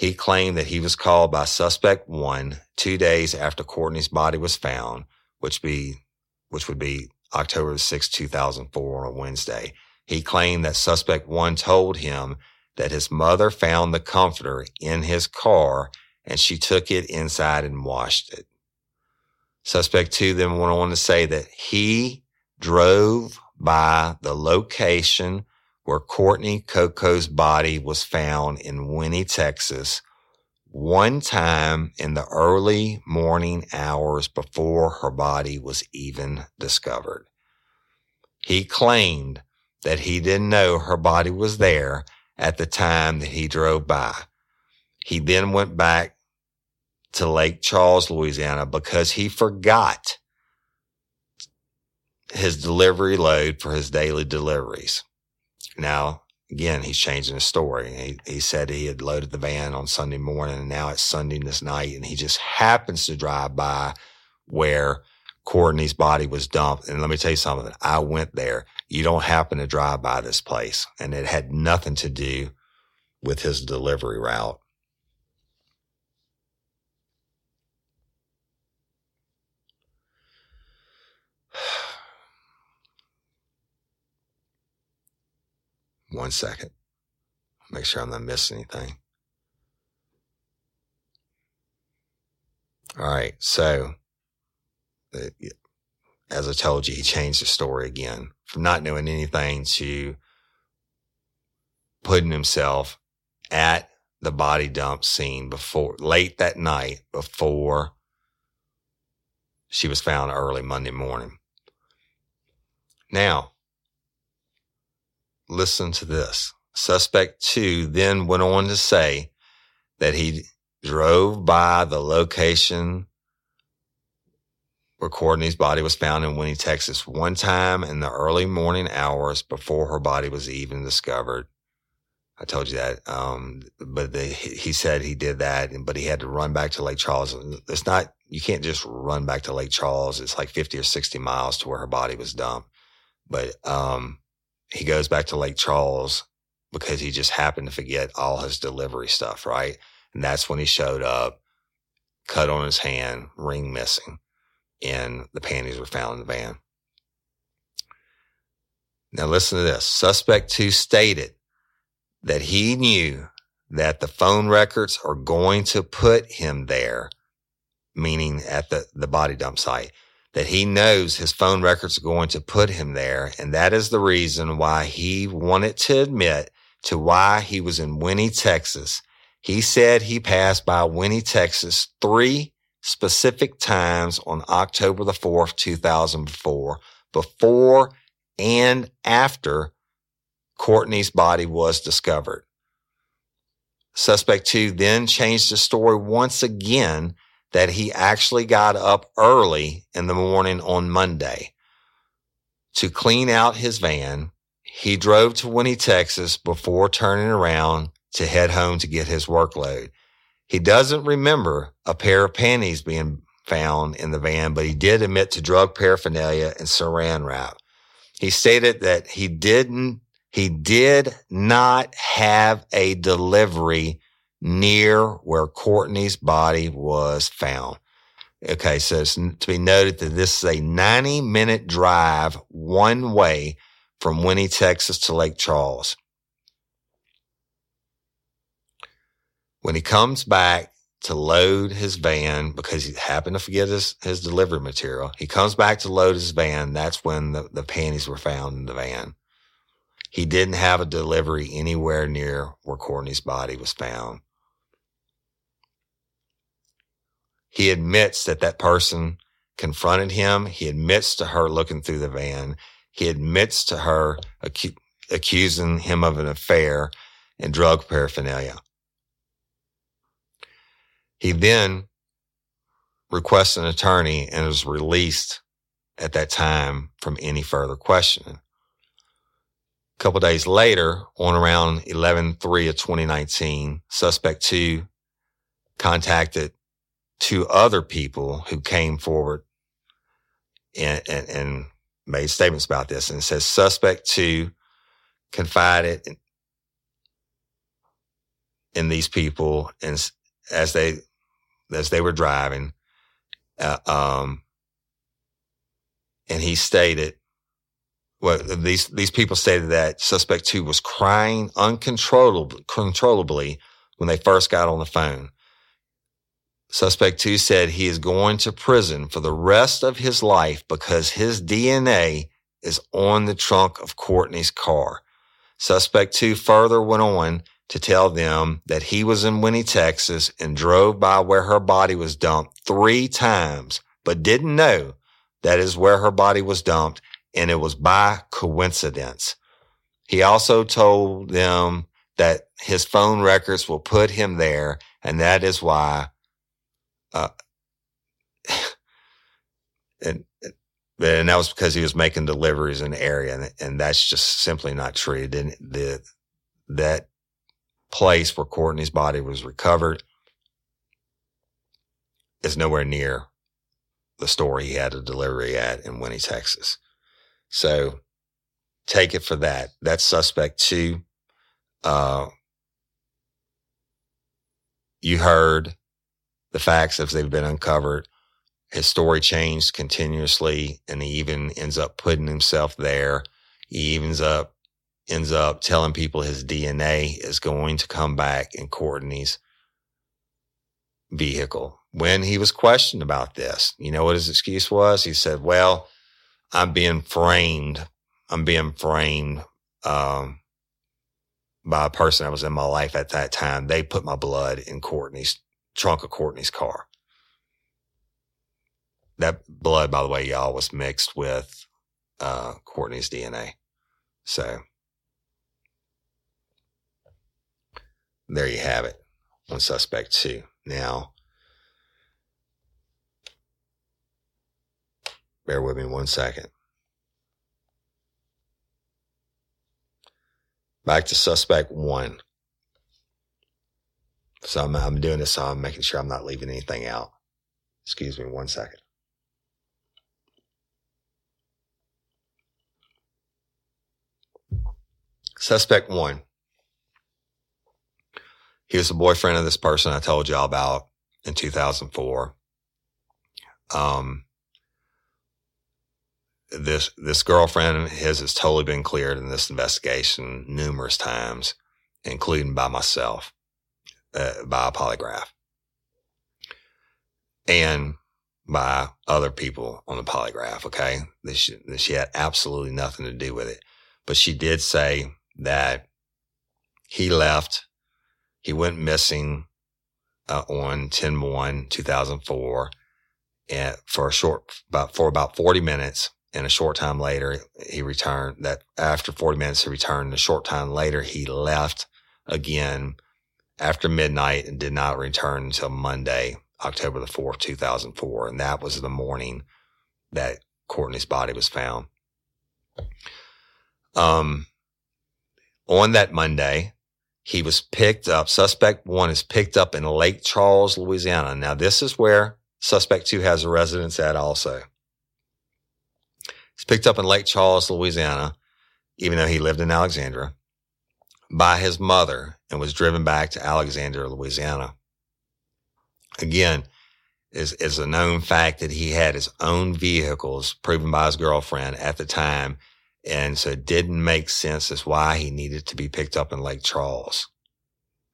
He claimed that he was called by suspect one two days after Courtney's body was found, which be, which would be October 6, 2004 on a Wednesday. He claimed that suspect one told him that his mother found the comforter in his car and she took it inside and washed it. Suspect two then went on to say that he drove by the location where Courtney Coco's body was found in Winnie, Texas, one time in the early morning hours before her body was even discovered. He claimed that he didn't know her body was there at the time that he drove by. He then went back to Lake Charles, Louisiana because he forgot his delivery load for his daily deliveries. Now, again, he's changing his story. He, he said he had loaded the van on Sunday morning and now it's Sunday this night and he just happens to drive by where Courtney's body was dumped. And let me tell you something. I went there. You don't happen to drive by this place and it had nothing to do with his delivery route. One second. Make sure I'm not missing anything. All right. So, uh, as I told you, he changed the story again from not knowing anything to putting himself at the body dump scene before late that night before she was found early Monday morning. Now, listen to this. Suspect two then went on to say that he drove by the location where Courtney's body was found in Winnie, Texas one time in the early morning hours before her body was even discovered. I told you that. Um, but the, he said he did that, but he had to run back to Lake Charles. It's not, you can't just run back to Lake Charles. It's like 50 or 60 miles to where her body was dumped. But, um, he goes back to Lake Charles because he just happened to forget all his delivery stuff, right? And that's when he showed up, cut on his hand, ring missing, and the panties were found in the van. Now listen to this. Suspect two stated that he knew that the phone records are going to put him there, meaning at the, the body dump site, that he knows his phone records are going to put him there. And that is the reason why he wanted to admit to why he was in Winnie, Texas. He said he passed by Winnie, Texas three specific times on October the 4th, 2004, before and after Courtney's body was discovered. Suspect two then changed the story once again that he actually got up early in the morning on Monday to clean out his van. He drove to Winnie, Texas before turning around to head home to get his workload. He doesn't remember a pair of panties being found in the van, but he did admit to drug paraphernalia and saran wrap. He stated that he didn't, he did not have a delivery near where Courtney's body was found. Okay, so it's to be noted that this is a 90 minute drive one way from Winnie, Texas to Lake Charles. When he comes back to load his van because he happened to forget his, his delivery material, he comes back to load his van. That's when the, the panties were found in the van. He didn't have a delivery anywhere near where Courtney's body was found. He admits that that person confronted him. He admits to her looking through the van. He admits to her acu- accusing him of an affair and drug paraphernalia. He then requests an attorney and is released at that time from any further questioning. A couple days later, on around 11 3 of 2019, suspect two contacted two other people who came forward and, and, and made statements about this and says suspect two confided in, in these people and as they as they were driving uh, um and he stated well these these people stated that suspect 2 was crying uncontrollably controllably when they first got on the phone Suspect 2 said he is going to prison for the rest of his life because his DNA is on the trunk of Courtney's car. Suspect 2 further went on to tell them that he was in Winnie, Texas and drove by where her body was dumped three times, but didn't know that is where her body was dumped and it was by coincidence. He also told them that his phone records will put him there and that is why uh, and and that was because he was making deliveries in the area, and, and that's just simply not true. Then the that place where Courtney's body was recovered is nowhere near the store he had a delivery at in Winnie, Texas. So take it for that. That's suspect two. Uh, you heard the facts as they've been uncovered. His story changed continuously, and he even ends up putting himself there. He ends up ends up telling people his DNA is going to come back in Courtney's vehicle. When he was questioned about this, you know what his excuse was? He said, "Well, I'm being framed. I'm being framed um, by a person that was in my life at that time. They put my blood in Courtney's trunk of Courtney's car. That blood, by the way, y'all, was mixed with uh, Courtney's DNA. So there you have it on suspect two. Now, bear with me one second. Back to suspect one. So I'm, I'm doing this so I'm making sure I'm not leaving anything out. Excuse me one second. Suspect one. He was the boyfriend of this person I told y'all about in 2004. Um, this, this girlfriend his has totally been cleared in this investigation numerous times, including by myself uh, by a polygraph. And by other people on the polygraph. Okay. That she, she had absolutely nothing to do with it. But she did say that he left, he went missing uh, on 10 1 2004 and for a short, about, for about 40 minutes. And a short time later, he returned that after 40 minutes, he returned. And A short time later, he left again after midnight and did not return until Monday, October the 4th, 2004. And that was the morning that Courtney's body was found. Um, on that Monday, he was picked up. Suspect one is picked up in Lake Charles, Louisiana. Now, this is where suspect two has a residence at also. He's picked up in Lake Charles, Louisiana, even though he lived in Alexandria, by his mother and was driven back to Alexandria, Louisiana. Again, is, is a known fact that he had his own vehicles proven by his girlfriend at the time. And so it didn't make sense as why he needed to be picked up in Lake Charles.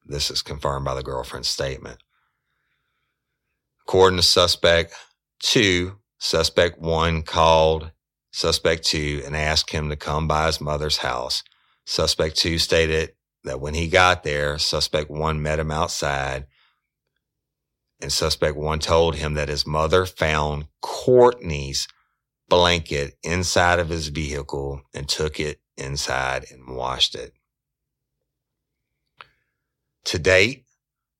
This is confirmed by the girlfriend's statement. According to suspect two, suspect one called suspect two and asked him to come by his mother's house. Suspect two stated that when he got there, suspect one met him outside and suspect one told him that his mother found Courtney's blanket inside of his vehicle and took it inside and washed it. To date,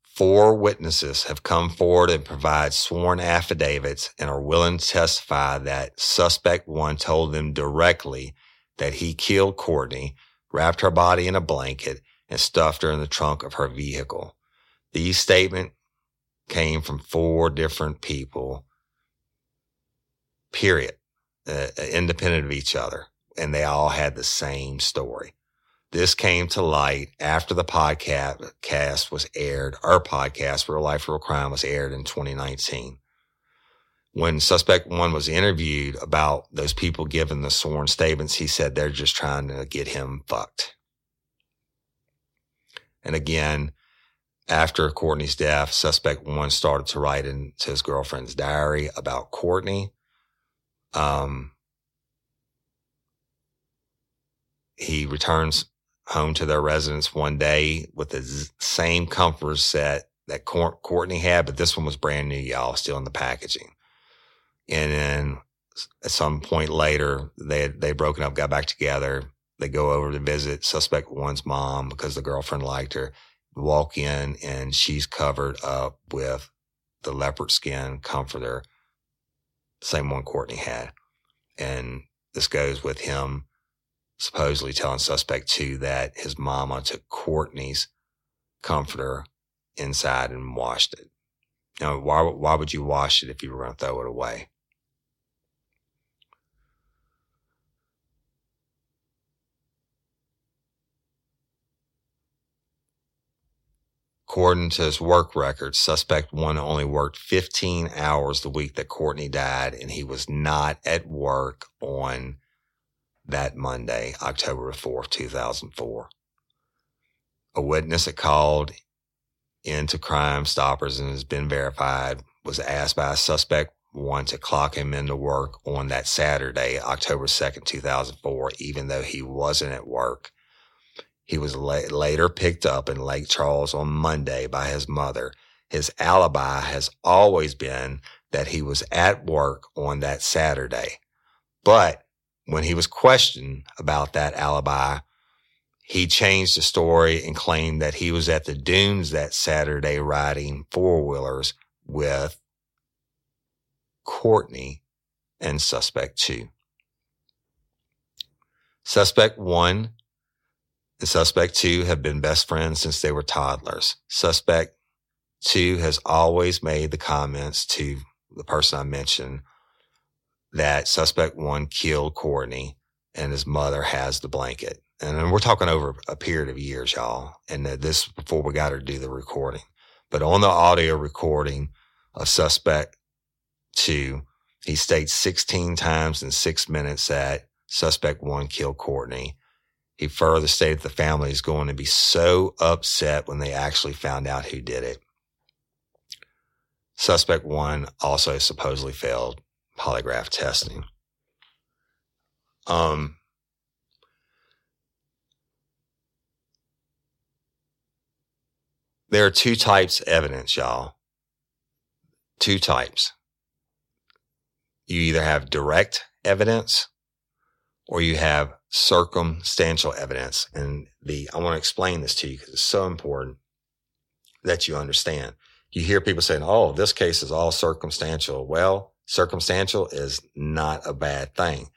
four witnesses have come forward and provide sworn affidavits and are willing to testify that suspect one told them directly that he killed Courtney, wrapped her body in a blanket, and stuffed her in the trunk of her vehicle. These statements came from four different people, period, uh, independent of each other. And they all had the same story. This came to light after the podcast was aired. Our podcast, Real Life, Real Crime, was aired in 2019. When suspect one was interviewed about those people giving the sworn statements, he said they're just trying to get him fucked. And again, after Courtney's death, suspect one started to write into his girlfriend's diary about Courtney. Um, he returns home to their residence one day with the same comfort set that Courtney had, but this one was brand new, y'all, still in the packaging. And then at some point later, they they broken up, got back together. They go over to visit suspect one's mom because the girlfriend liked her walk in and she's covered up with the leopard skin comforter, same one Courtney had. And this goes with him supposedly telling suspect two that his mama took Courtney's comforter inside and washed it. Now, why, why would you wash it if you were going to throw it away? According to his work record, suspect one only worked 15 hours the week that Courtney died, and he was not at work on that Monday, October 4th, 2004. A witness that called into Crime Stoppers and has been verified was asked by suspect one to clock him into work on that Saturday, October 2nd, 2004, even though he wasn't at work. He was la- later picked up in Lake Charles on Monday by his mother. His alibi has always been that he was at work on that Saturday. But when he was questioned about that alibi, he changed the story and claimed that he was at the dunes that Saturday riding four wheelers with Courtney and suspect two. Suspect one and suspect two have been best friends since they were toddlers. Suspect two has always made the comments to the person I mentioned that suspect one killed Courtney and his mother has the blanket. And we're talking over a period of years, y'all. And this before we got her to do the recording. But on the audio recording of suspect two, he states 16 times in six minutes that suspect one killed Courtney he further stated the family is going to be so upset when they actually found out who did it. suspect one also supposedly failed polygraph testing. Um, there are two types of evidence, y'all. Two types. You either have direct evidence or you have circumstantial evidence. And the, I want to explain this to you because it's so important that you understand. You hear people saying, Oh, this case is all circumstantial. Well, circumstantial is not a bad thing.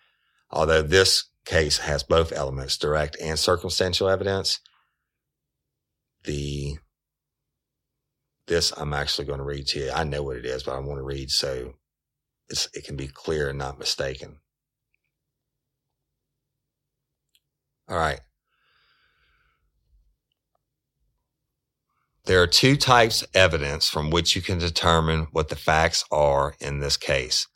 Although this case has both elements, direct and circumstantial evidence. The, this I'm actually going to read to you. I know what it is, but I want to read so it can be clear and not mistaken. All right. There are two types of evidence from which you can determine what the facts are in this case.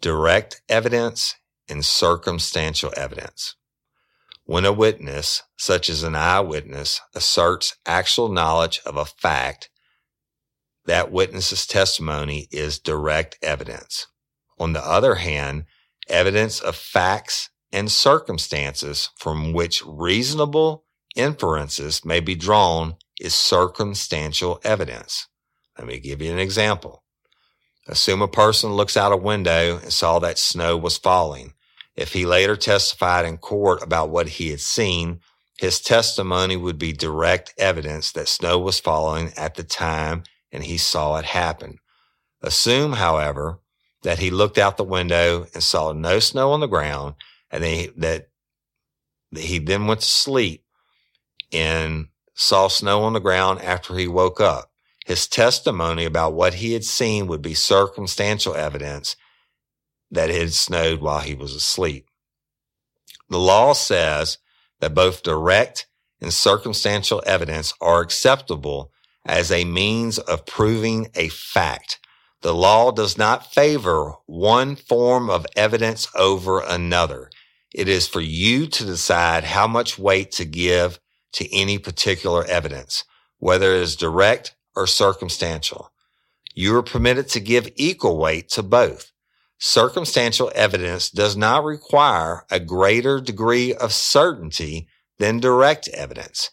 Direct evidence and circumstantial evidence. When a witness, such as an eyewitness, asserts actual knowledge of a fact, that witness's testimony is direct evidence. On the other hand, evidence of facts and circumstances from which reasonable inferences may be drawn is circumstantial evidence. Let me give you an example. Assume a person looks out a window and saw that snow was falling. If he later testified in court about what he had seen, his testimony would be direct evidence that snow was falling at the time and he saw it happen. Assume, however, that he looked out the window and saw no snow on the ground and that, that he then went to sleep and saw snow on the ground after he woke up. His testimony about what he had seen would be circumstantial evidence that it had snowed while he was asleep. The law says that both direct and circumstantial evidence are acceptable as a means of proving a fact. The law does not favor one form of evidence over another. It is for you to decide how much weight to give to any particular evidence, whether it is direct or circumstantial. You are permitted to give equal weight to both. Circumstantial evidence does not require a greater degree of certainty than direct evidence.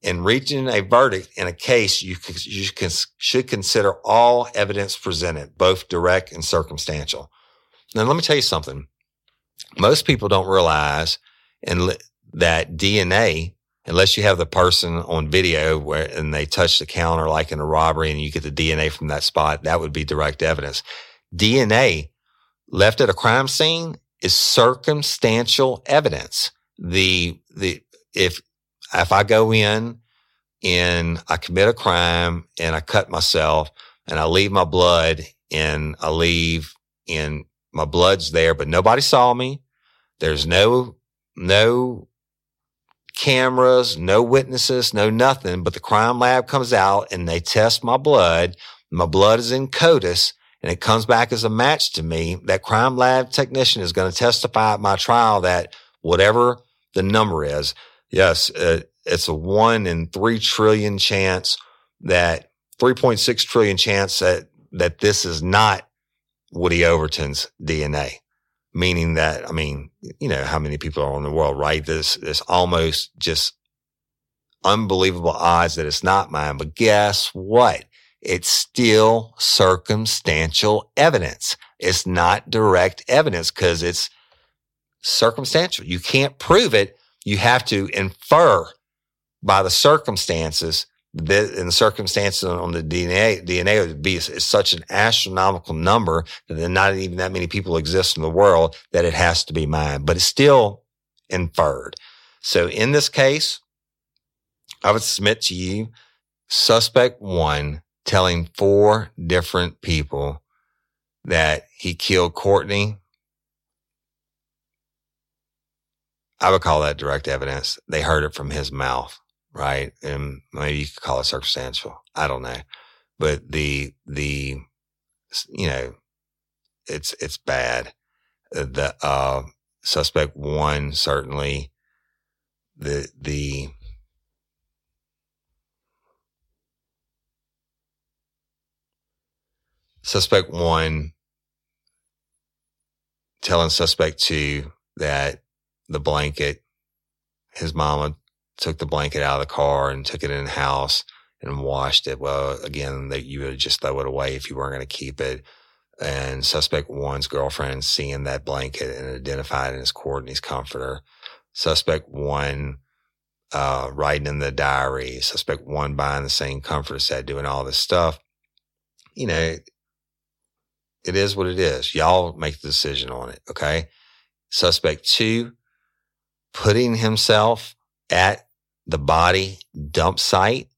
In reaching a verdict in a case, you, you should consider all evidence presented, both direct and circumstantial. Now, let me tell you something most people don't realize and that DNA, unless you have the person on video where and they touch the counter like in a robbery and you get the DNA from that spot, that would be direct evidence. DNA left at a crime scene is circumstantial evidence. The the if if I go in and I commit a crime and I cut myself and I leave my blood and I leave in my blood's there, but nobody saw me. There's no, no cameras, no witnesses, no nothing, but the crime lab comes out and they test my blood. My blood is in CODIS and it comes back as a match to me. That crime lab technician is going to testify at my trial that whatever the number is, yes, uh, it's a one in three trillion chance that 3.6 trillion chance that, that this is not Woody Overton's DNA. Meaning that, I mean, you know, how many people are in the world, right? This, this almost just unbelievable odds that it's not mine. But guess what? It's still circumstantial evidence. It's not direct evidence because it's circumstantial. You can't prove it. You have to infer by the circumstances that in the circumstances on the DNA, DNA would be is such an astronomical number that not even that many people exist in the world that it has to be mine, but it's still inferred. So in this case, I would submit to you suspect one telling four different people that he killed Courtney. I would call that direct evidence. They heard it from his mouth right? And maybe you could call it circumstantial. I don't know, but the the you know, it's it's bad. The uh, suspect one certainly the the suspect one telling suspect two that the blanket, his mama took the blanket out of the car and took it in house and washed it. Well, again, that you would just throw it away if you weren't going to keep it. And suspect one's girlfriend seeing that blanket and identified it as Courtney's comforter. Suspect one uh, writing in the diary. Suspect one buying the same comforter set, doing all this stuff. You know, it is what it is. Y'all make the decision on it. Okay. Suspect two, putting himself at the body dump site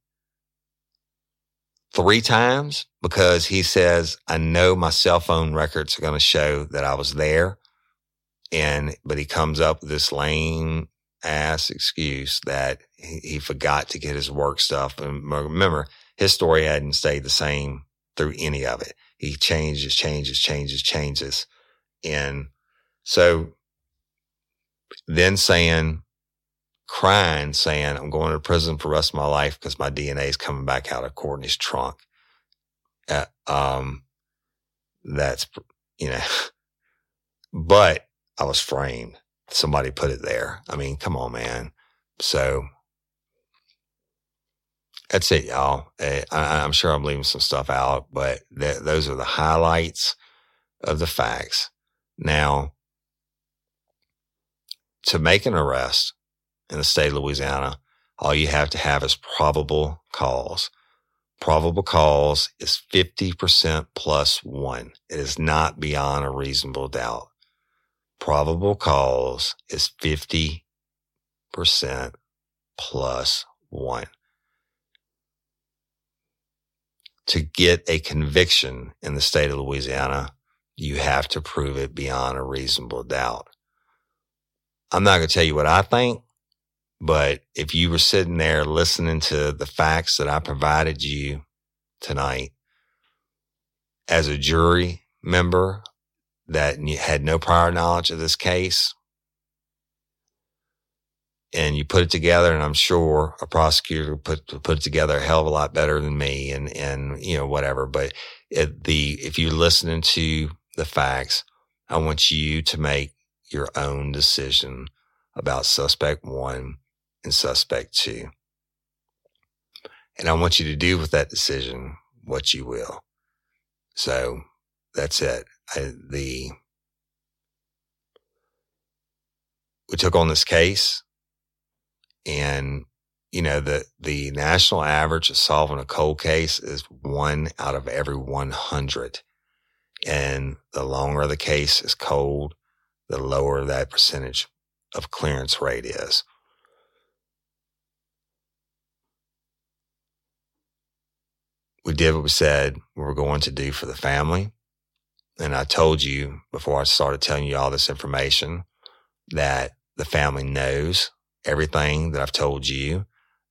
three times because he says, I know my cell phone records are going to show that I was there. And, but he comes up with this lame ass excuse that he, he forgot to get his work stuff. And remember, his story hadn't stayed the same through any of it. He changes, changes, changes, changes. And so then saying, crying, saying, I'm going to prison for the rest of my life because my DNA is coming back out of Courtney's trunk. Uh, um, that's, you know, but I was framed. Somebody put it there. I mean, come on, man. So that's it, y'all. Eh, I, am sure I'm leaving some stuff out, but th- those are the highlights of the facts. Now, to make an arrest in the state of Louisiana, all you have to have is probable cause. Probable cause is 50% plus one. It is not beyond a reasonable doubt. Probable cause is 50% plus one. To get a conviction in the state of Louisiana, you have to prove it beyond a reasonable doubt. I'm not going to tell you what I think, but if you were sitting there listening to the facts that I provided you tonight as a jury member that had no prior knowledge of this case, and you put it together, and I'm sure a prosecutor put put it together a hell of a lot better than me, and and you know whatever. But it, the if you're listening to the facts, I want you to make your own decision about suspect one suspect two. And I want you to do with that decision what you will. So that's it. I, the, we took on this case and, you know, the, the national average of solving a cold case is one out of every 100. And the longer the case is cold, the lower that percentage of clearance rate is. We did what we said we were going to do for the family. And I told you before I started telling you all this information that the family knows everything that I've told you.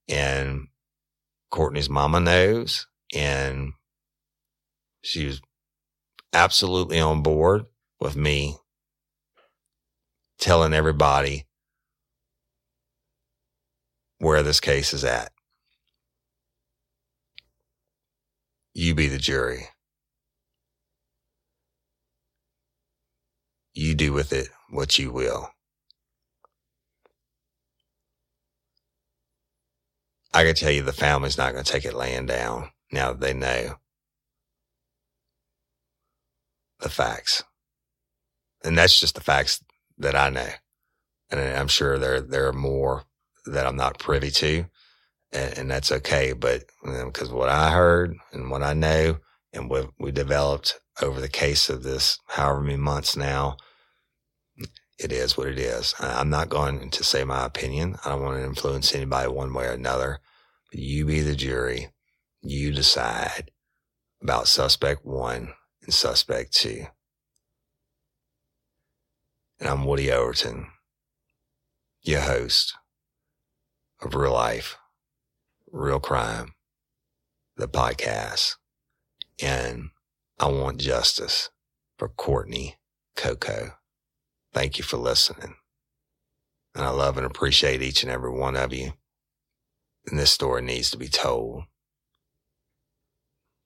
And Courtney's mama knows. And she was absolutely on board with me telling everybody where this case is at. You be the jury. You do with it what you will. I can tell you the family's not going to take it laying down now that they know the facts. And that's just the facts that I know. And I'm sure there, there are more that I'm not privy to and, and that's okay. But because um, what I heard and what I know and what we developed over the case of this, however many months now, it is what it is. I'm not going to say my opinion. I don't want to influence anybody one way or another. But you be the jury. You decide about suspect one and suspect two. And I'm Woody Overton, your host of Real Life Real Crime, the podcast. And I want justice for Courtney Coco. Thank you for listening. And I love and appreciate each and every one of you. And this story needs to be told.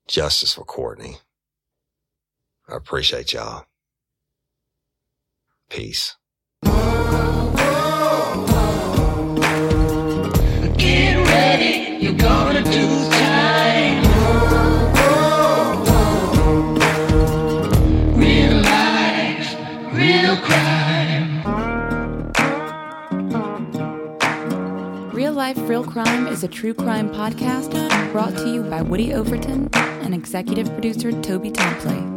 Justice for Courtney. I appreciate y'all. Peace. Get ready, you're gonna do time. Real life, real crime. Real Life, Real Crime is a true crime podcast brought to you by Woody Overton and executive producer Toby Templey.